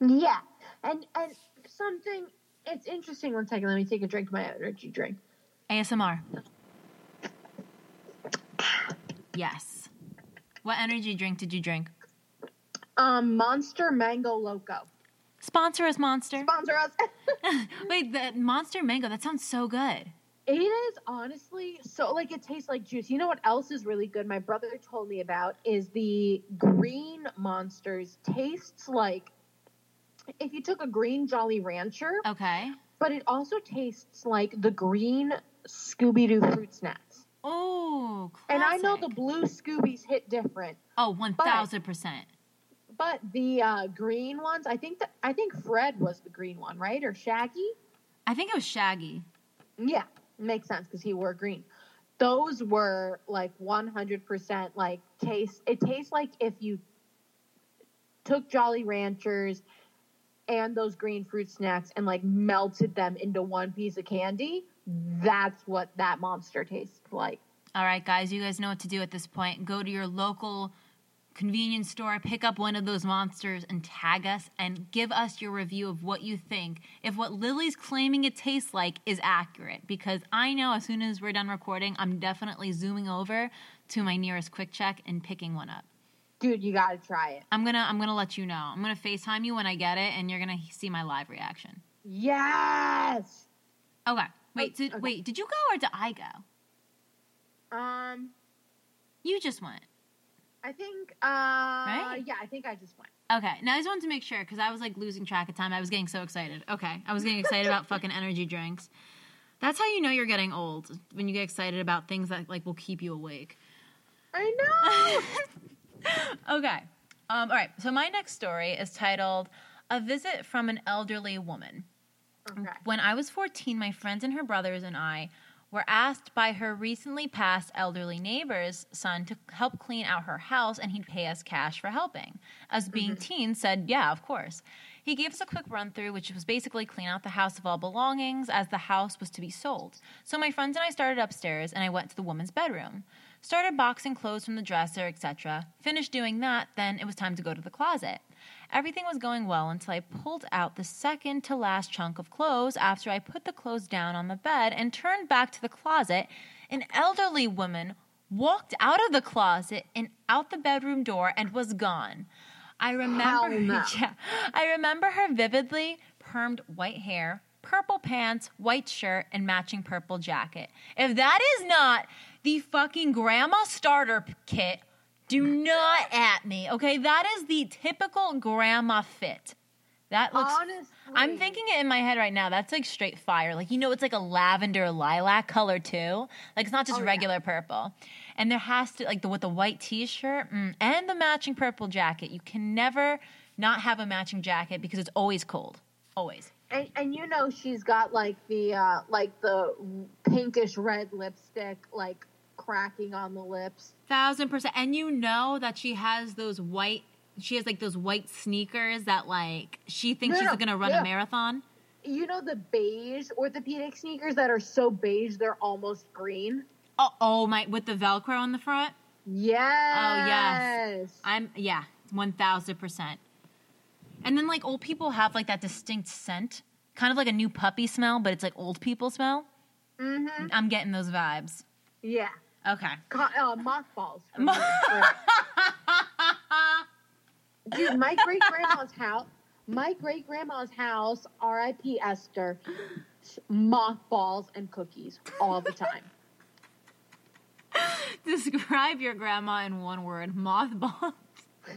Yeah, and and something. It's interesting. One second, let me take a drink of my energy drink. ASMR. Yes. What energy drink did you drink? Um, Monster Mango Loco. Sponsor us, Monster. Sponsor us. *laughs* *laughs* Wait, the Monster Mango, that sounds so good. It is honestly so like it tastes like juice. You know what else is really good? My brother told me about is the green monsters. Tastes like if you took a green Jolly Rancher, Okay. but it also tastes like the green Scooby Doo fruit snacks. Oh, classic. And I know the blue Scoobies hit different, Oh, 1000%. but the uh, green ones, I think that I think Fred was the green one, right? Or Shaggy? I think it was Shaggy. Yeah, makes sense because he wore green. Those were like 100% like taste. It tastes like if you took Jolly Ranchers and those green fruit snacks and like melted them into one piece of candy. That's what that monster tastes like. All right, guys, you guys know what to do at this point. Go to your local convenience store, pick up one of those monsters, and tag us and give us your review of what you think. If what Lily's claiming it tastes like is accurate, because I know as soon as we're done recording, I'm definitely zooming over to my nearest QuickChek and picking one up. Dude, you got to try it. I'm gonna I'm gonna let you know. I'm gonna FaceTime you when I get it, and you're gonna see my live reaction. Yes. Okay. Wait, did, okay. wait, did you go or did I go? Um, You just went. I think. Uh, Right? Yeah, I think I just went. Okay, now I just wanted to make sure because I was like losing track of time. I was getting so excited. Okay, I was getting excited about fucking energy drinks. That's how you know you're getting old when you get excited about things that like will keep you awake. I know. *laughs* Okay, um, all right. So my next story is titled "A Visit from an Elderly Woman." okay. When I was 14, my friends and her brothers and I were asked by her recently passed elderly neighbor's son to help clean out her house and he'd pay us cash for helping. Us being mm-hmm. teens said, yeah, of course. He gave us a quick run through, which was basically clean out the house of all belongings as the house was to be sold. So my friends and I started upstairs and I went to the woman's bedroom. Started boxing clothes from the dresser, etc. Finished doing that, then it was time to go to the closet. Everything was going well until I pulled out the second to last chunk of clothes after I put the clothes down on the bed and turned back to the closet. An elderly woman walked out of the closet and out the bedroom door and was gone. I remember *laughs* no. yeah, I remember her vividly, permed white hair, purple pants, white shirt, and matching purple jacket. If that is not the fucking grandma starter kit, do not at me. Okay, that is the typical grandma fit. That looks. Honestly, I'm thinking it in my head right now. That's like straight fire. Like you know, it's like a lavender lilac color too. Like it's not just Oh, yeah. regular purple. And there has to like the with the white T-shirt mm, and the matching purple jacket. You can never not have a matching jacket because it's always cold. Always. And, and you know she's got like the uh, like the pinkish red lipstick like cracking on the lips. Thousand percent. And you know that she has those white. She has like those white sneakers that like she thinks she's gonna run yeah. a marathon. You know the beige orthopedic sneakers that are so beige they're almost green. Oh, oh my! With the Velcro on the front. Yes. Oh yes. I'm yeah, one thousand percent. And then like old people have like that distinct scent, kind of like a new puppy smell, but it's like old people smell. Mm-hmm. I'm getting those vibes. Yeah. Okay. Co- uh, mothballs. Mo- *laughs* Dude, my great grandma's house. My great grandma's house, R.I.P. Esther, mothballs and cookies all the time. *laughs* Describe your grandma in one word: mothballs. *laughs*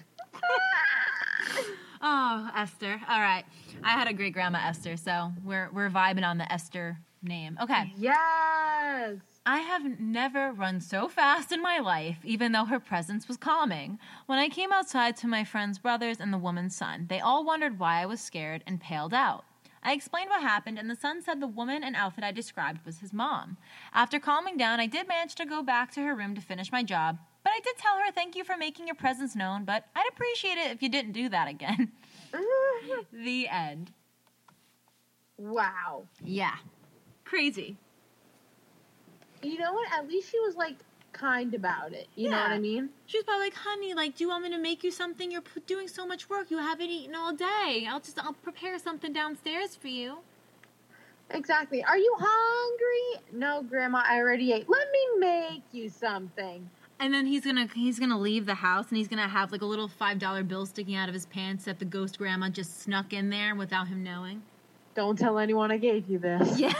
oh, Esther. All right. I had a great grandma Esther, so we're we're vibing on the Esther name. Okay. Yes. I have never run so fast in my life, even though her presence was calming. When I came outside to my friend's brothers and the woman's son, they all wondered why I was scared and paled out. I explained what happened, and the son said the woman and outfit I described was his mom. After calming down, I did manage to go back to her room to finish my job, but I did tell her thank you for making your presence known, but I'd appreciate it if you didn't do that again. *laughs* the end. wow. Yeah. Crazy. You know what? At least she was like kind about it. You know what I mean? She was probably like, "Honey, like, do you want me to make you something? You're p- doing so much work. You haven't eaten all day. I'll just, I'll prepare something downstairs for you." Exactly. Are you hungry? No, Grandma, I already ate. Let me make you something. And then he's gonna, he's gonna leave the house, and he's gonna have like a little five dollar bill sticking out of his pants that the ghost grandma just snuck in there without him knowing. Don't tell anyone I gave you this. *laughs* Yeah.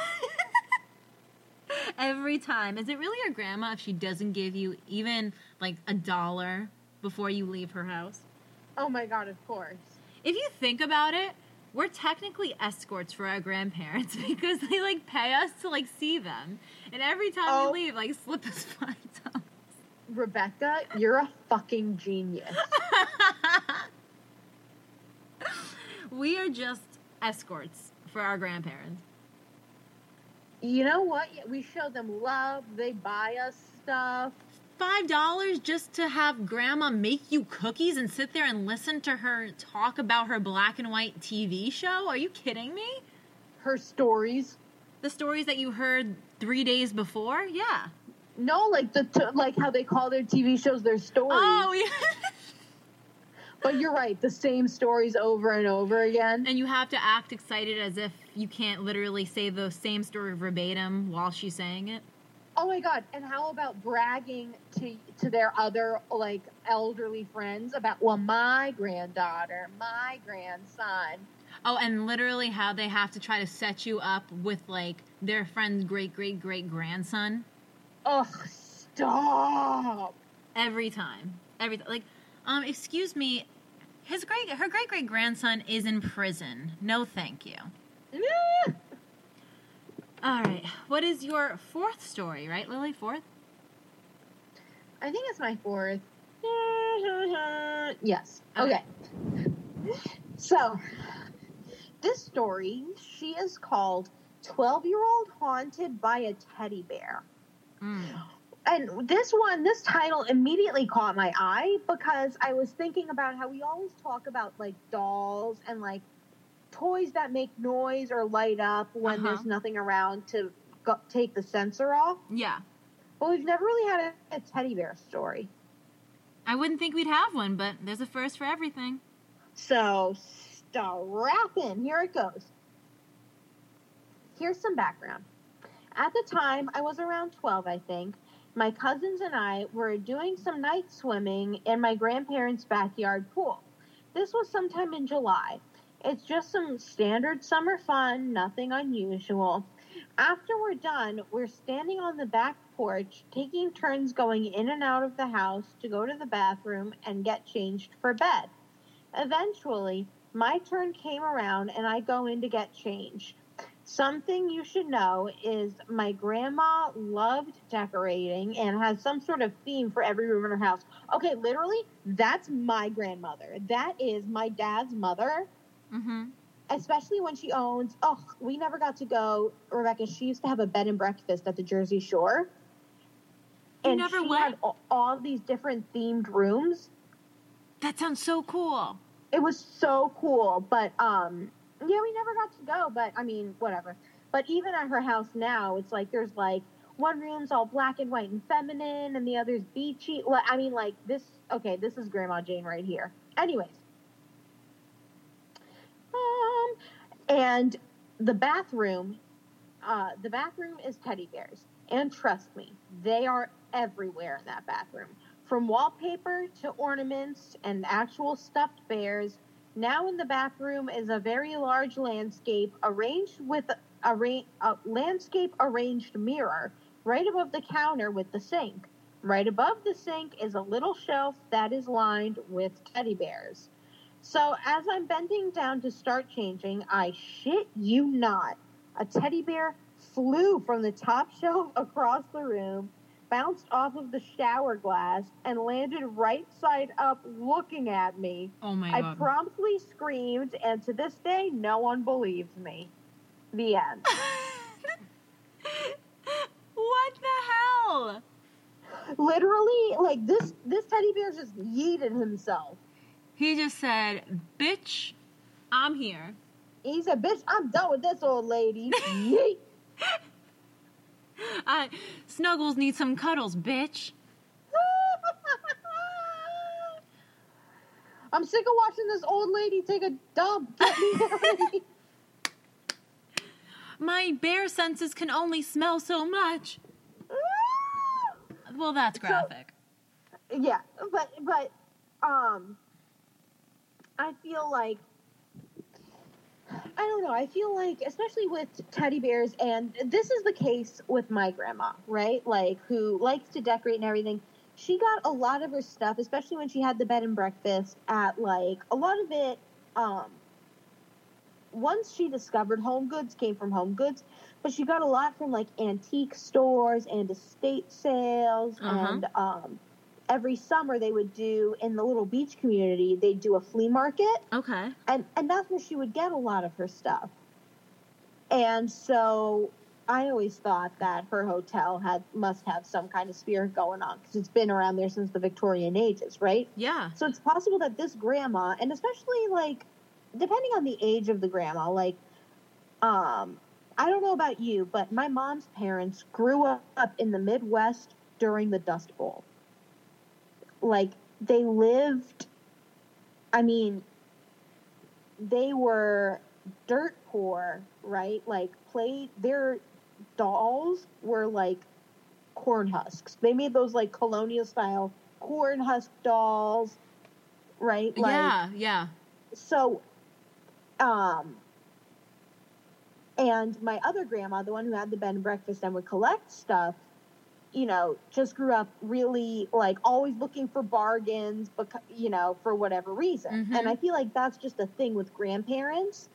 *laughs* Every time. Is it really your grandma if she doesn't give you even like a dollar before you leave her house? Oh my god, of course. If you think about it, we're technically escorts for our grandparents *laughs* because they like pay us to like see them, and every time Oh. we leave, like slip us *laughs* five dollars. Rebecca, you're a fucking genius. we are just escorts for our grandparents. You know what? Yeah, We show them love. They buy us stuff. Five dollars just to have grandma make you cookies and sit there and listen to her talk about her black and white TV show? Are you kidding me? Her stories. The stories that you heard three days before? Yeah. No, like the t- like how they call their TV shows their stories. Oh, yeah. *laughs* But you're right, the same stories over and over again. and you have to act excited as if you can't literally say the same story verbatim while she's saying it. Oh my god! And how about bragging to to their other like elderly friends about well, my granddaughter, my grandson. Oh, and literally how they have to try to set you up with like their friend's great great great grandson Ugh! Stop. every time. Every like, um, excuse me, his great her great great grandson is in prison. No, thank you. *laughs* All right, what is your fourth story? Right, Lily, fourth. I think it's my fourth. *laughs* yes. Okay. Okay. So, this story, she is called 12 Year Old Haunted by a Teddy Bear. Mm. And this one, this title immediately caught my eye because I was thinking about how we always talk about like dolls and like toys that make noise or light up when Uh-huh. there's nothing around to go- take the sensor off. Yeah, But we've never really had a, a teddy bear story. I wouldn't think we'd have one, but there's a first for everything. So strap in. Here it goes. Here's some background. At the time, I was around 12, I think. My cousins and I were doing some night swimming in my grandparents' backyard pool. This was sometime in July. It's just some standard summer fun, nothing unusual. After we're done, we're standing on the back porch, taking turns going in and out of the house to go to the bathroom and get changed for bed. Eventually, my turn came around and I go in to get changed. Something you should know is my grandma loved decorating and has some sort of theme for every room in her house. Okay, literally, that's my grandmother. That is my dad's mother, Mm-hmm. especially when she owns. Oh, we never got to go, Rebecca. She used to have a bed and breakfast at the Jersey Shore. You and never she went? had all, all these different themed rooms. That sounds so cool. it was so cool but um yeah we never got to go but i mean whatever but even at her house now it's like there's like one room's all black and white and feminine and the other's beachy well, i mean like this okay this is grandma jane right here anyways um and the bathroom uh the bathroom is teddy bears and trust me they are everywhere in that bathroom from wallpaper to ornaments and actual stuffed bears. Now in the bathroom is a very large landscape arranged with a, a landscape arranged mirror right above the counter with the sink. Right above the sink is a little shelf that is lined with teddy bears. So as I'm bending down to start changing, I shit you not, a teddy bear flew from the top *laughs* shelf across the room bounced off of the shower glass and landed right side up looking at me. Oh my I god. promptly screamed, and to this day, no one believes me. The end. *laughs* what the hell? Literally, like this, this teddy bear just yeeted himself. He just said, "Bitch, I'm here." He said, "Bitch, I'm done with this old lady." *laughs* I Snuggles needs some cuddles, bitch. *laughs* I'm sick of watching this old lady take a dump. Get me. *laughs* My bare senses can only smell so much. Well, that's So- graphic. yeah, but but um, I feel like I don't know. I feel like, especially with teddy bears, and this is the case with my grandma, right? Like, who likes to decorate and everything. She got a lot of her stuff, especially when she had the bed and breakfast, at like a lot of it. Um, once she discovered home goods came from home goods, but she got a lot from like antique stores and estate sales Uh-huh. and um, every summer they would do in the little beach community they'd do a flea market Okay. and and that's where she would get a lot of her stuff. And so I always thought that her hotel had must have some kind of spirit going on because it's been around there since the Victorian ages, right? Yeah. So it's possible that this grandma, and especially like depending on the age of the grandma, like um I don't know about you, but my mom's parents grew up in the Midwest during the Dust Bowl. Like they lived I mean they were dirt poor, right? Like play their dolls were like corn husks. They made those like colonial style corn husk dolls, right? Like yeah. Yeah. so um and my other grandma, the one who had the bed and breakfast and would collect stuff, you know, just grew up really like always looking for bargains, but you know, for whatever reason. Mhm. And I feel like that's just a thing with grandparents,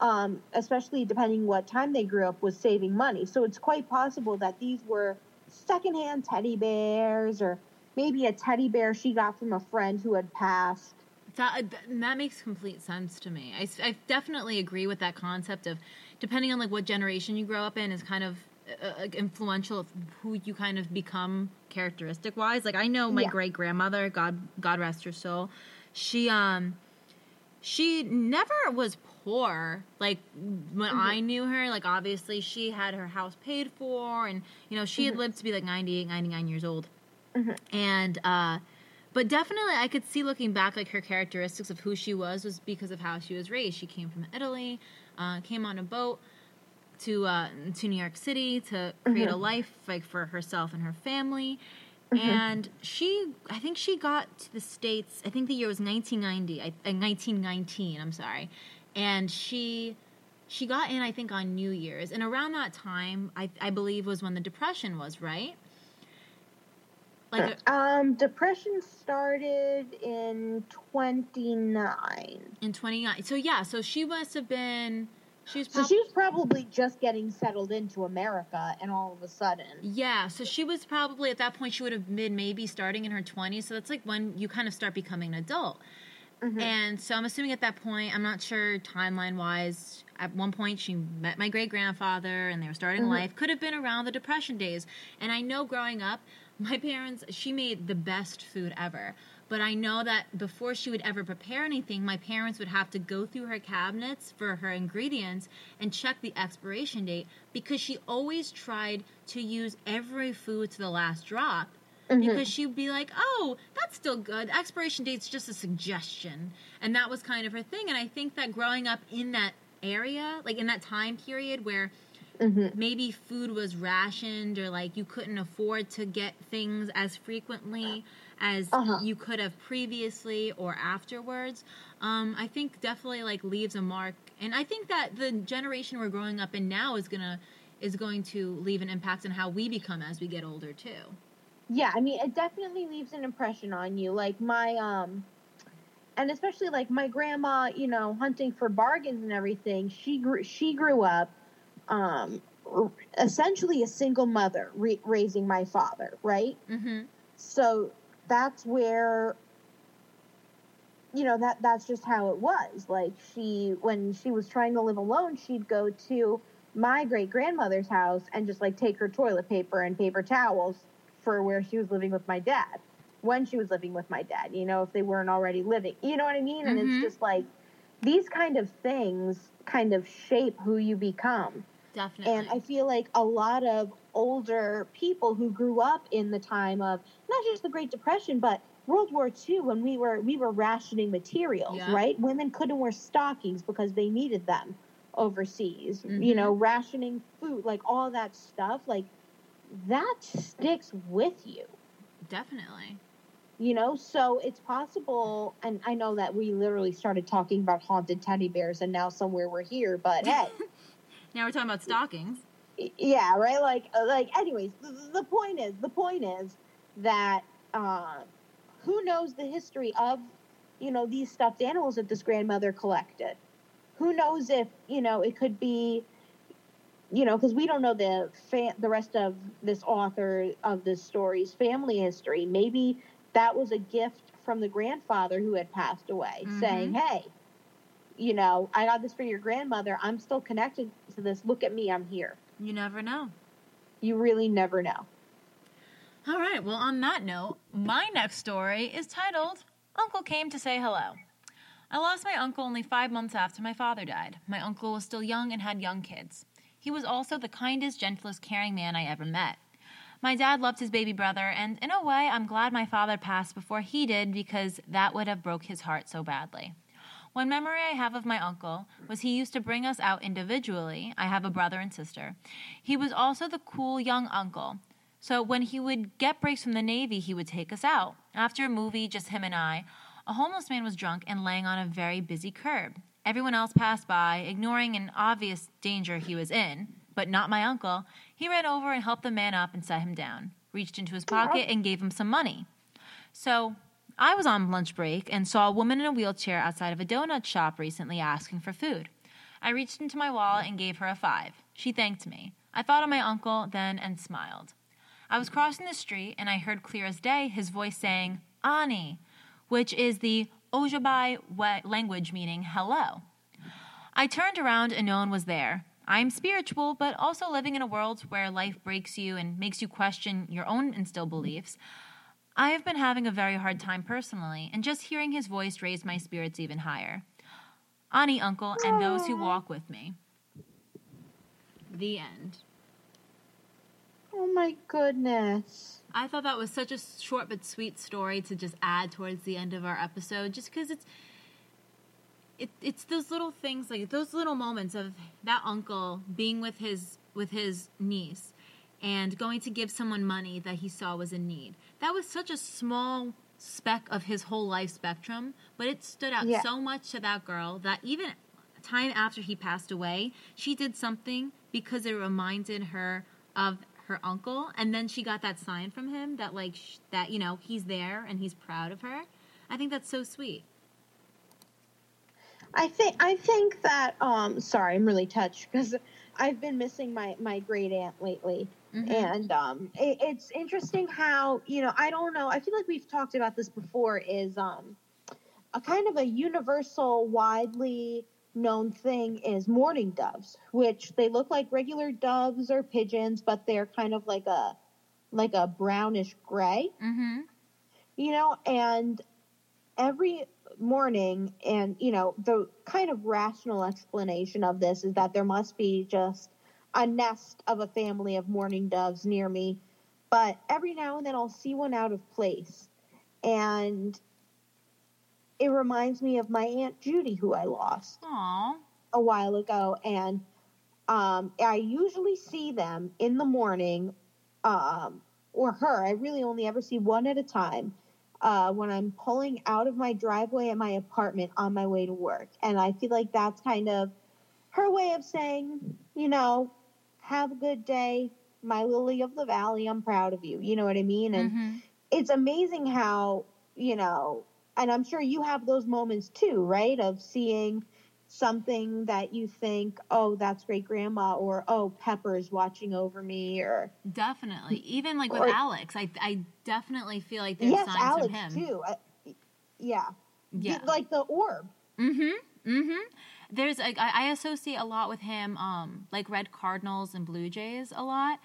um, especially depending what time they grew up, was saving money. So it's quite possible that these were secondhand teddy bears, or maybe a teddy bear she got from a friend who had passed. That that makes complete sense to me. I definitely agree with that concept of depending on like what generation you grow up in is kind of uh, influential of who you kind of become characteristic wise. Like I know my Yeah. great grandmother, God God rest her soul, she um she never was poor like when Mhm. i knew her like obviously she had her house paid for and you know she had Mhm. lived to be like 98 99 years old Mhm. and uh but definitely i could see looking back like her characteristics of who she was was because of how she was raised she came from italy uh, came on a boat to uh, to new york city to create a Mhm. life like for herself and her family Mhm. and she i think she got to the states i think the year was 1990 I, uh, 1919 i'm sorry and she she got in i think on new year's and around that time i, I believe was when the depression was right like uh, um, depression started in 29. in 29 so yeah so she must have been she was So prob- she was probably just getting settled into America, and all of a sudden, yeah so she was probably at that point she would have been maybe starting in her 20s so that's like when you kind of start becoming an adult Mhm. And so I'm assuming at that point, I'm not sure timeline wise, at one point she met my great grandfather and they were starting Mhm. life. Could have been around the Depression days. And I know growing up, my parents, she made the best food ever. But I know that before she would ever prepare anything, my parents would have to go through her cabinets for her ingredients and check the expiration date because she always tried to use every food to the last drop Mhm. because she'd be like, "Oh, that's still good. Expiration date's just a suggestion," and that was kind of her thing. And I think that growing up in that area, like in that time period where Mhm. maybe food was rationed or like you couldn't afford to get things as frequently as Uh-huh. you could have previously or afterwards, um, I think definitely like leaves a mark. And I think that the generation we're growing up in now is gonna is going to leave an impact on how we become as we get older too. yeah, I mean, it definitely leaves an impression on you. Like my um, and especially like my grandma, you know, hunting for bargains and everything. She grew she grew up, um, essentially a single mother re- raising my father, right? Mm-hmm. so that's where you know that that's just how it was like she when she was trying to live alone she'd go to my great grandmother's house and just like take her toilet paper and paper towels for where she was living with my dad when she was living with my dad you know if they weren't already living you know what i mean and Mhm. it's just like these kind of things kind of shape who you become Definitely. and I feel like a lot of older people who grew up in the time of not just the Great Depression, but World War II, when we were we were rationing materials, Yeah. right? Women couldn't wear stockings because they needed them overseas. You Mhm. know, rationing food, like all that stuff, like that sticks with you. Definitely. You know, so it's possible, and I know that we literally started talking about haunted teddy bears, and now somewhere we're here, but hey, *laughs* Now we're talking about stockings. yeah right like uh, like anyways the, the point is the point is that uh, who knows the history of you know these stuffed animals that this grandmother collected? Who knows if you know it could be you know because we don't know the fa- the rest of this author of this story's family history. Maybe that was a gift from the grandfather who had passed away Mhm. saying hey you know i got this for your grandmother. I'm still connected to this. Look at me. I'm here. You never know. you really never know All right, well, on that note, my next story is titled Uncle Came to Say Hello. I lost my uncle only five months after my father died. My uncle was still young and had young kids. He was also the kindest, gentlest, caring man I ever met. My dad loved his baby brother, and in a way, I'm glad my father passed before he did because that would have broke his heart so badly. One memory I have of my uncle was he used to bring us out individually. I have a brother and sister. He was also the cool young uncle. So when he would get breaks from the Navy, he would take us out. After a movie, just him and I, a homeless man was drunk and laying on a very busy curb. Everyone else passed by, ignoring an obvious danger he was in, but not my uncle. He ran over and helped the man up and set him down, reached into his pocket and gave him some money. So I was on lunch break and saw a woman in a wheelchair outside of a donut shop recently asking for food. I reached into my wallet and gave her a five. She thanked me. I thought of my uncle then and smiled. I was crossing the street and I heard clear as day his voice saying, Ani, which is the Ojibwe language meaning hello. I turned around and no one was there. I'm spiritual, but also living in a world where life breaks you and makes you question your own instilled beliefs. I have been having a very hard time personally, and just hearing his voice raised my spirits even higher. Ani, uncle, and those who walk with me. The end. Oh my goodness I thought that was such a short but sweet story to just add towards the end of our episode, just because it's it, it's those little things like those little moments of that uncle being with his with his niece and going to give someone money that he saw was in need. That was such a small speck of his whole life spectrum, but it stood out Yeah. so much to that girl that even time after he passed away, she did something because it reminded her of her uncle and then she got that sign from him that like sh- that you know he's there and he's proud of her. I think that's so sweet. I think I think that um sorry, I'm really touched because I've been missing my my great aunt lately. Mhm. And um it, it's interesting how, you know, I don't know, I feel like we've talked about this before is um a kind of a universal widely known thing is mourning doves, which they look like regular doves or pigeons, but they're kind of like a like a brownish gray. Mhm. you know, and every morning, and you know, the kind of rational explanation of this is that there must be just a nest of a family of mourning doves near me, but every now and then I'll see one out of place, and it reminds me of my aunt Judy, who I lost Aw. a while ago, and um, I usually see them in the morning, um, or her. I really only ever see one at a time uh, when I'm pulling out of my driveway at my apartment on my way to work, and I feel like that's kind of her way of saying, you know, have a good day, my lily of the valley. I'm proud of you. You know what I mean? And Mhm. it's amazing how you know and i'm sure you have those moments too right of seeing something that you think oh that's great grandma or oh pepper's watching over me or Definitely. Even like with Or- Alex, I I definitely feel like there's yes signs alex from him. too yeah Yeah. like the orb Mm-hmm. Mm-hmm. There's like I, I associate a lot with him, um, like red cardinals and blue jays a lot.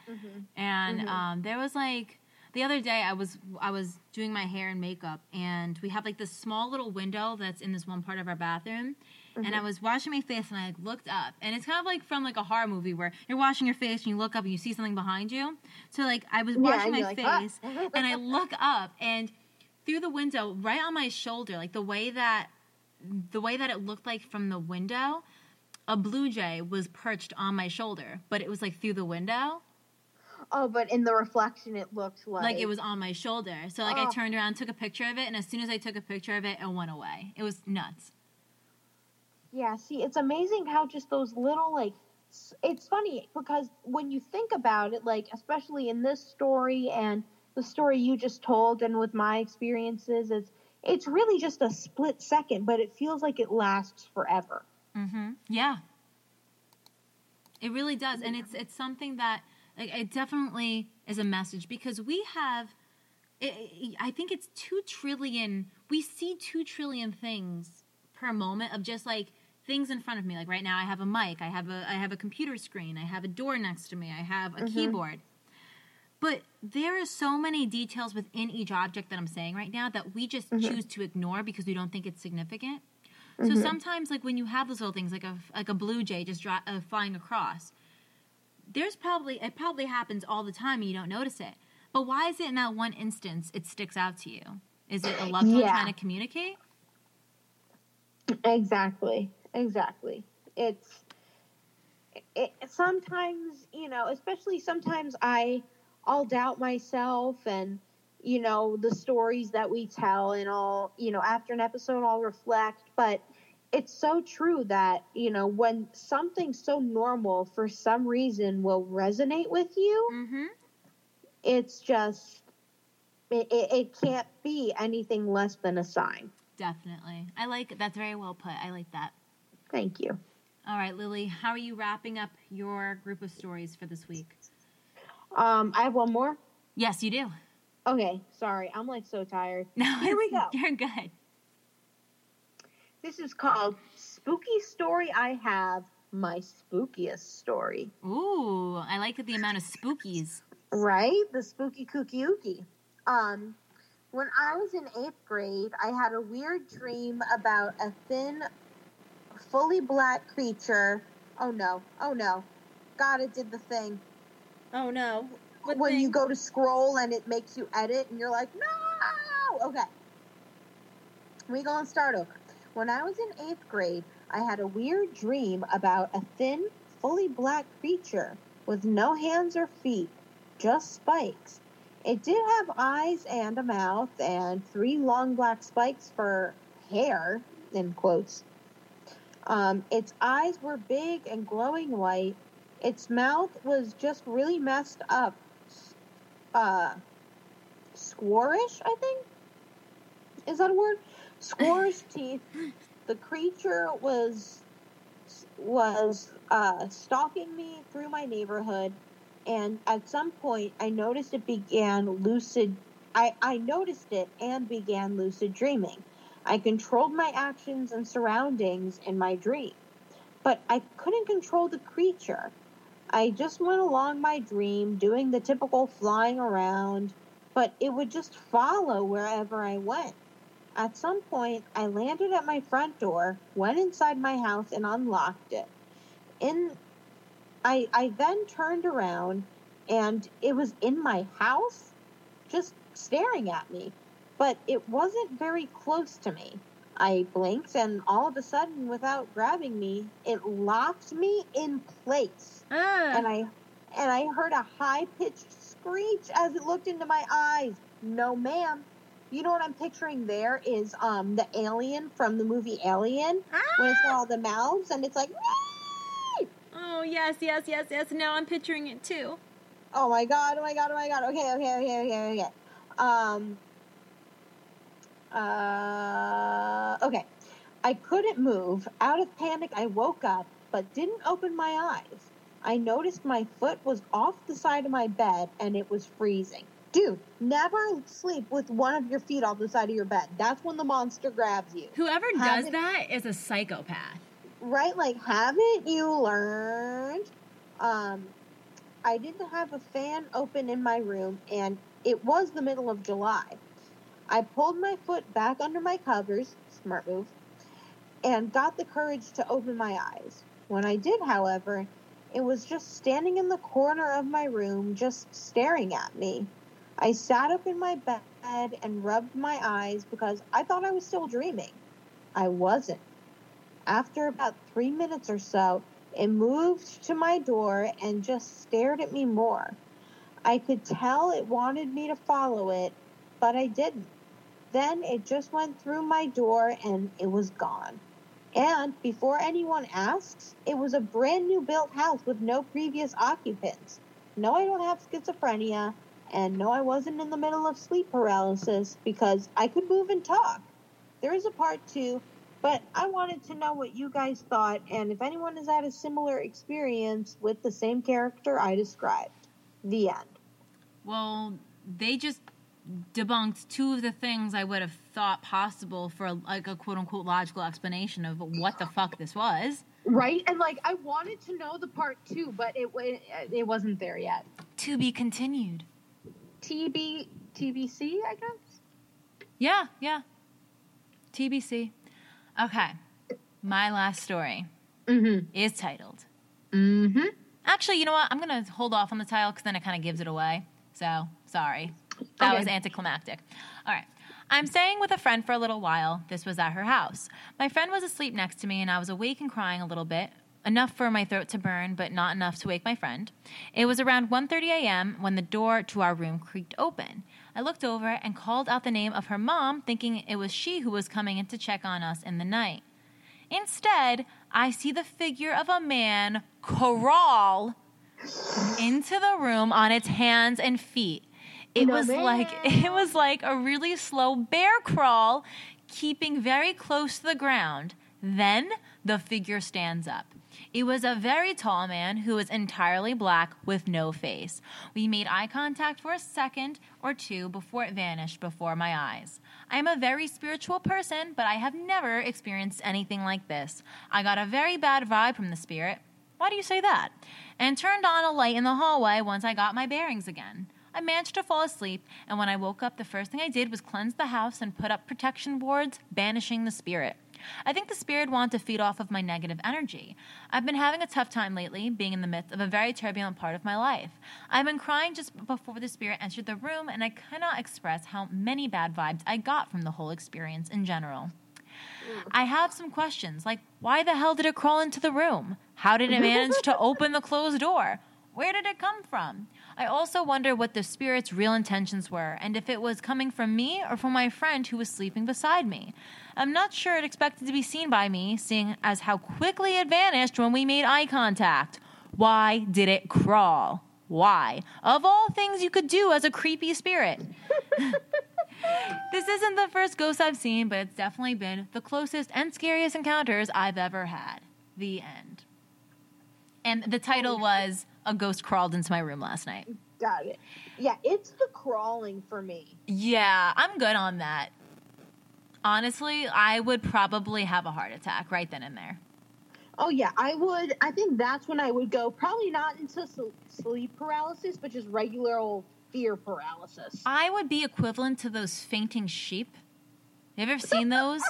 And Mhm. um, there was like the other day I was I was doing my hair and makeup, and we have like this small little window that's in this one part of our bathroom. And I was washing my face, and I like, looked up, and it's kind of like from like a horror movie where you're washing your face and you look up and you see something behind you. So like I was washing and my like, "Ah." face, and I look up, and through the window, right on my shoulder, like the way that the way that it looked like from the window, a blue jay was perched on my shoulder, but it was like through the window, oh but in the reflection it looked like like it was on my shoulder. So like I Oh. turned around, took a picture of it, and as soon as I took a picture of it, it went away. It was nuts. Yeah, see, it's amazing how just those little like it's funny because when you think about it, like especially in this story and the story you just told and with my experiences, it's it's really just a split second, but it feels like it lasts forever. Mm-hmm. Yeah. It really does, and it's it's something that it definitely is a message because we have. It, I think it's two trillion. We see two trillion things per moment of just like things in front of me. Like right now, I have a mic, I have a I have a computer screen, I have a door next to me, I have a mm-hmm. keyboard. But there are so many details within each object that I'm saying right now that we just mm-hmm. choose to ignore because we don't think it's significant. So mm-hmm. sometimes, like when you have those little things, like a like a blue jay just dri- uh, flying across, there's probably it probably happens all the time and you don't notice it. But why is it in that one instance it sticks out to you? Is it a loved one Yeah. trying to communicate? Exactly. Exactly. It's it, sometimes, you know, especially sometimes I I'll doubt myself and you know, the stories that we tell and I'll, you know, after an episode I'll reflect, but it's so true that, you know, when something so normal for some reason will resonate with you, Mm-hmm. it's just it, it, it can't be anything less than a sign. Definitely. I like that's very well put. I like that. Thank you. All right, Lily, how are you wrapping up your group of stories for this week? Um, I have one more. Yes, you do. Okay, sorry. I'm like so tired. No, Here we go. You're good. This is called Spooky Story I Have, My Spookiest Story. Ooh, I like the amount of spookies. Right? The spooky kooky ookie. Um, when I was in eighth grade, I had a weird dream about a thin, fully black creature. Oh no, oh no. God, it did the thing. Oh no. when you go to scroll and it makes you edit and you're like, no! Okay. We gonna start over. When I was in eighth grade, I had a weird dream about a thin, fully black creature with no hands or feet, just spikes. It did have eyes and a mouth and three long black spikes for hair, in quotes. Um, its eyes were big and glowing white. Its mouth was just really messed up uh squarish, I think. Is that a word? Squarish teeth. The creature was was uh stalking me through my neighborhood and at some point I noticed it began lucid I, I noticed it and began lucid dreaming. I controlled my actions and surroundings in my dream, but I couldn't control the creature. I just went along my dream, doing the typical flying around, but it would just follow wherever I went. At some point, I landed at my front door, went inside my house, and unlocked it. In, I, I then turned around, and it was in my house, just staring at me, but it wasn't very close to me. I blinked, and all of a sudden, without grabbing me, it locked me in place ah. and I and I heard a high pitched screech as it looked into my eyes. No, ma'am. You know what I'm picturing there is um the alien from the movie Alien when it's got all the mouths and it's like "Wee!" Oh yes, yes, yes, yes. Now I'm picturing it too. Oh my god, oh my god, oh my god. Okay, okay, okay, okay, okay. Um uh okay. I couldn't move. Out of panic, I woke up but didn't open my eyes. I noticed my foot was off the side of my bed and it was freezing. Dude, never sleep with one of your feet off the side of your bed. That's when the monster grabs you. Whoever Have does that is a psychopath. Right? Like, haven't you learned? Um, I didn't have a fan open in my room and it was the middle of July. I pulled my foot back under my covers, smart move, and got the courage to open my eyes. When I did, however, it was just standing in the corner of my room, just staring at me. I sat up in my bed and rubbed my eyes because I thought I was still dreaming. I wasn't. After about three minutes or so, it moved to my door and just stared at me more. I could tell it wanted me to follow it, but I didn't. Then it just went through my door and it was gone. And before anyone asks, it was a brand new built house with no previous occupants. No, I don't have schizophrenia, and no, I wasn't in the middle of sleep paralysis because I could move and talk. There is a part two, But I wanted to know what you guys thought and if anyone has had a similar experience with the same character I described. The end. Well, they just debunked two of the things I would have thought possible for like a quote unquote logical explanation of what the fuck this was. Right? And like I wanted to know the part 2, but it it wasn't there yet. To be continued. TB TBC, I guess. Yeah, yeah. TBC. Okay. My last story Mhm. is titled. Mhm. Actually, you know what? I'm going to hold off on the title because then it kind of gives it away. So, sorry. That Okay. was anticlimactic. All right. I'm staying with a friend for a little while. This was at her house. My friend was asleep next to me, and I was awake and crying a little bit, enough for my throat to burn, but not enough to wake my friend. It was around 1:30 a.m. when the door to our room creaked open. I looked over and called out the name of her mom, thinking it was she who was coming in to check on us in the night. Instead, I see the figure of a man crawl into the room on its hands and feet. It No was like *laughs* it was like a really slow bear crawl, keeping very close to the ground. Then the figure stands up. It was a very tall man who was entirely black with no face. We made eye contact for a second or two before it vanished before my eyes. I am a very spiritual person, but I have never experienced anything like this. I got a very bad vibe from the spirit. Why do you say that? And turned on a light in the hallway once I got my bearings again. I managed to fall asleep, and when I woke up, the first thing I did was cleanse the house and put up protection boards, banishing the spirit. I think the spirit wanted to feed off of my negative energy. I've been having a tough time lately, being in the midst of a very turbulent part of my life. I've been crying just before the spirit entered the room, and I cannot express how many bad vibes I got from the whole experience in general. I have some questions, like why the hell did it crawl into the room? How did it manage to *laughs* open the closed door? Where did it come from? I also wonder what the spirit's real intentions were and if it was coming from me or from my friend who was sleeping beside me. I'm not sure it expected to be seen by me, seeing as how quickly it vanished when we made eye contact. Why did it crawl? Why? Of all things you could do as a creepy spirit. *laughs* This isn't the first ghost I've seen, but it's definitely been the closest and scariest encounters I've ever had. The end. And the title was A Ghost Crawled Into My Room Last Night. Got it. Yeah, it's the crawling for me. Yeah, I'm good on that. Honestly, I would probably have a heart attack right then and there. Oh yeah, I would. I think that's when I would go. Probably not into sleep paralysis, but just regular old fear paralysis. I would be equivalent to those fainting sheep. Have you ever seen those?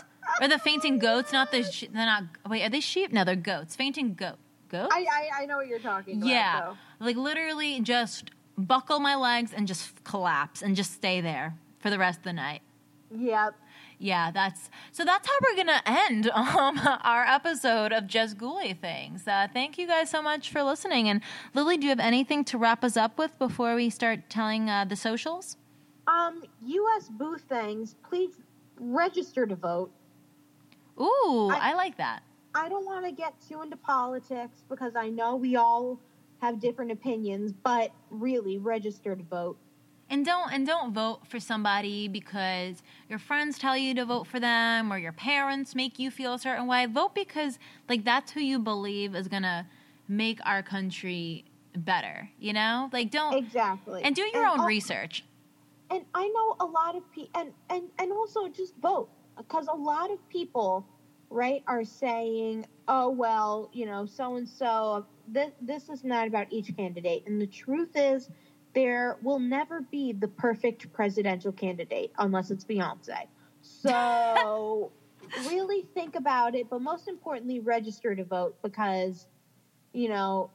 or the fainting goats? Not the. Sh- they're not. Wait, are they sheep? No, they're goats. Fainting goat. I, I I know what you're talking about. Yeah. Like literally just buckle my legs and just collapse and just stay there for the rest of the night. Yep. Yeah, that's so that's how we're gonna end *laughs* um, our episode of Just Ghouly Things. Uh, thank you guys so much for listening. And Lily, do you have anything to wrap us up with before we start telling uh, the socials? Um, U.S. booth things. Please register to vote. Ooh, I, I- like that. I don't want to get too into politics because I know we all have different opinions, but really register to vote. And don't and don't vote for somebody because your friends tell you to vote for them or your parents make you feel a certain way. Vote because like that's who you believe is gonna make our country better. You know, like don't Exactly. and do your own al- research. and I know a lot of people, and, and, and also just vote because a lot of people, right, are saying, oh, well, you know, so and so, this, this is not about each candidate. And the truth is, there will never be the perfect presidential candidate unless it's Beyonce. So *laughs* really think about it, but most importantly, register to vote because, you know,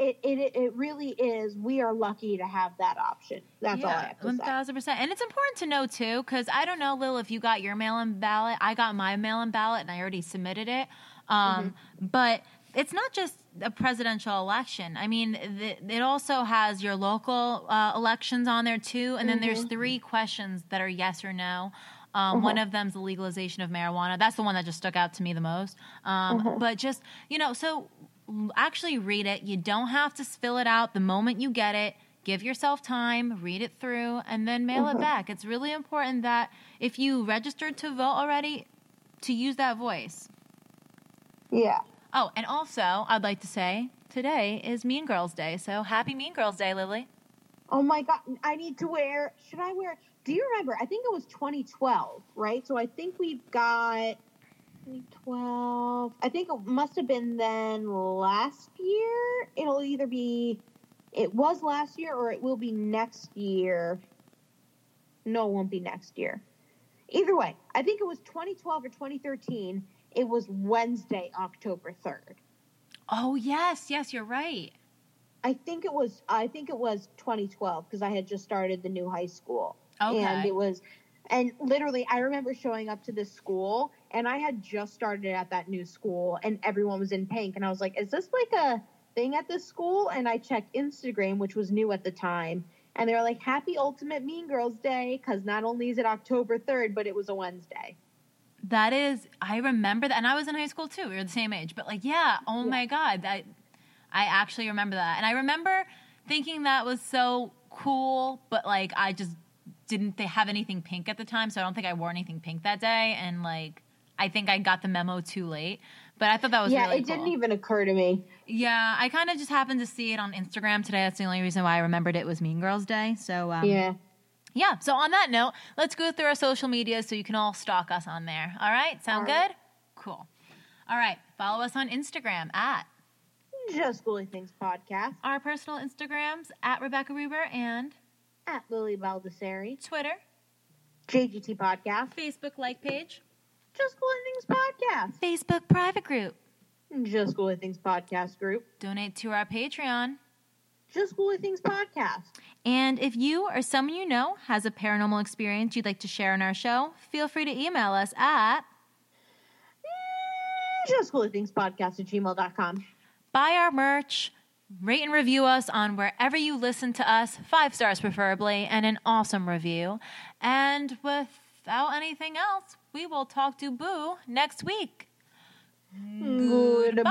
it, it, it really is. We are lucky to have that option. That's all I have to one say. thousand percent. And it's important to know too, because I don't know, Lil, if you got your mail-in ballot. I got my mail-in ballot, and I already submitted it. Um, Mm-hmm. But it's not just a presidential election. I mean, th- it also has your local uh, elections on there too, and then there's Mhm. three questions that are yes or no. Um, One Uh-huh. of them's the legalization of marijuana. That's the one that just stuck out to me the most. Um, Uh-huh. But just you know, so actually read it. You don't have to fill it out the moment you get it. Give yourself time, read it through, and then mail it Mhm. back. It's really important that if you registered to vote already, to use that voice. Yeah. Oh, and also, I'd like to say today is Mean Girls Day. So happy Mean Girls Day, Lily. Oh my god, I need to wear. Should I wear? Do you remember? I think it was 2012, right? So I think we've got 2012. I think it must have been then last year. It'll either be, it was last year or it will be next year. No, it won't be next year. Either way, I think it was 2012 or 2013. It was Wednesday, October 3rd. Oh, yes, yes, you're right. I think it was I think it was 2012 because I had just started the new high school. Okay. And it was and literally I remember showing up to this school and I had just started at that new school and everyone was in pink and I was like, "Is this like a thing at this school?" And I checked Instagram, which was new at the time, and they were like, "Happy Ultimate Mean Girls Day" cuz not only is it October 3rd, but it was a Wednesday. That is, I remember that, and I was in high school too. We were the same age, but like, yeah, oh Yeah. my god, that I actually remember that, and I remember thinking that was so cool, but like, I just didn't they have anything pink at the time, so I don't think I wore anything pink that day, and like, I think I got the memo too late. But I thought that was yeah, really it cool. didn't even occur to me. Yeah, I kind of just happened to see it on Instagram today. That's the only reason why I remembered it was Mean Girls Day. So um, yeah. yeah. So on that note, let's go through our social media so you can all stalk us on there. All right, sound All right. good? Cool. All right, follow us on Instagram at Just Ghouly Things podcast our personal Instagrams at Rebecca Reber and at Lily Baldessari, Twitter, JGT podcast. Facebook like page, Just Ghouly Things podcast. Facebook private group. Just Ghouly Things podcast group. Donate to our Patreon. Just Ghouly Things podcast. And if you or someone you know has a paranormal experience you'd like to share on our show, feel free to email us at Just Ghouly Things podcast at gmail.com. buy our merch, rate and review us on wherever you listen to us, five stars preferably, and an awesome review. And without anything else, we will talk to Boo next week. Goodbye.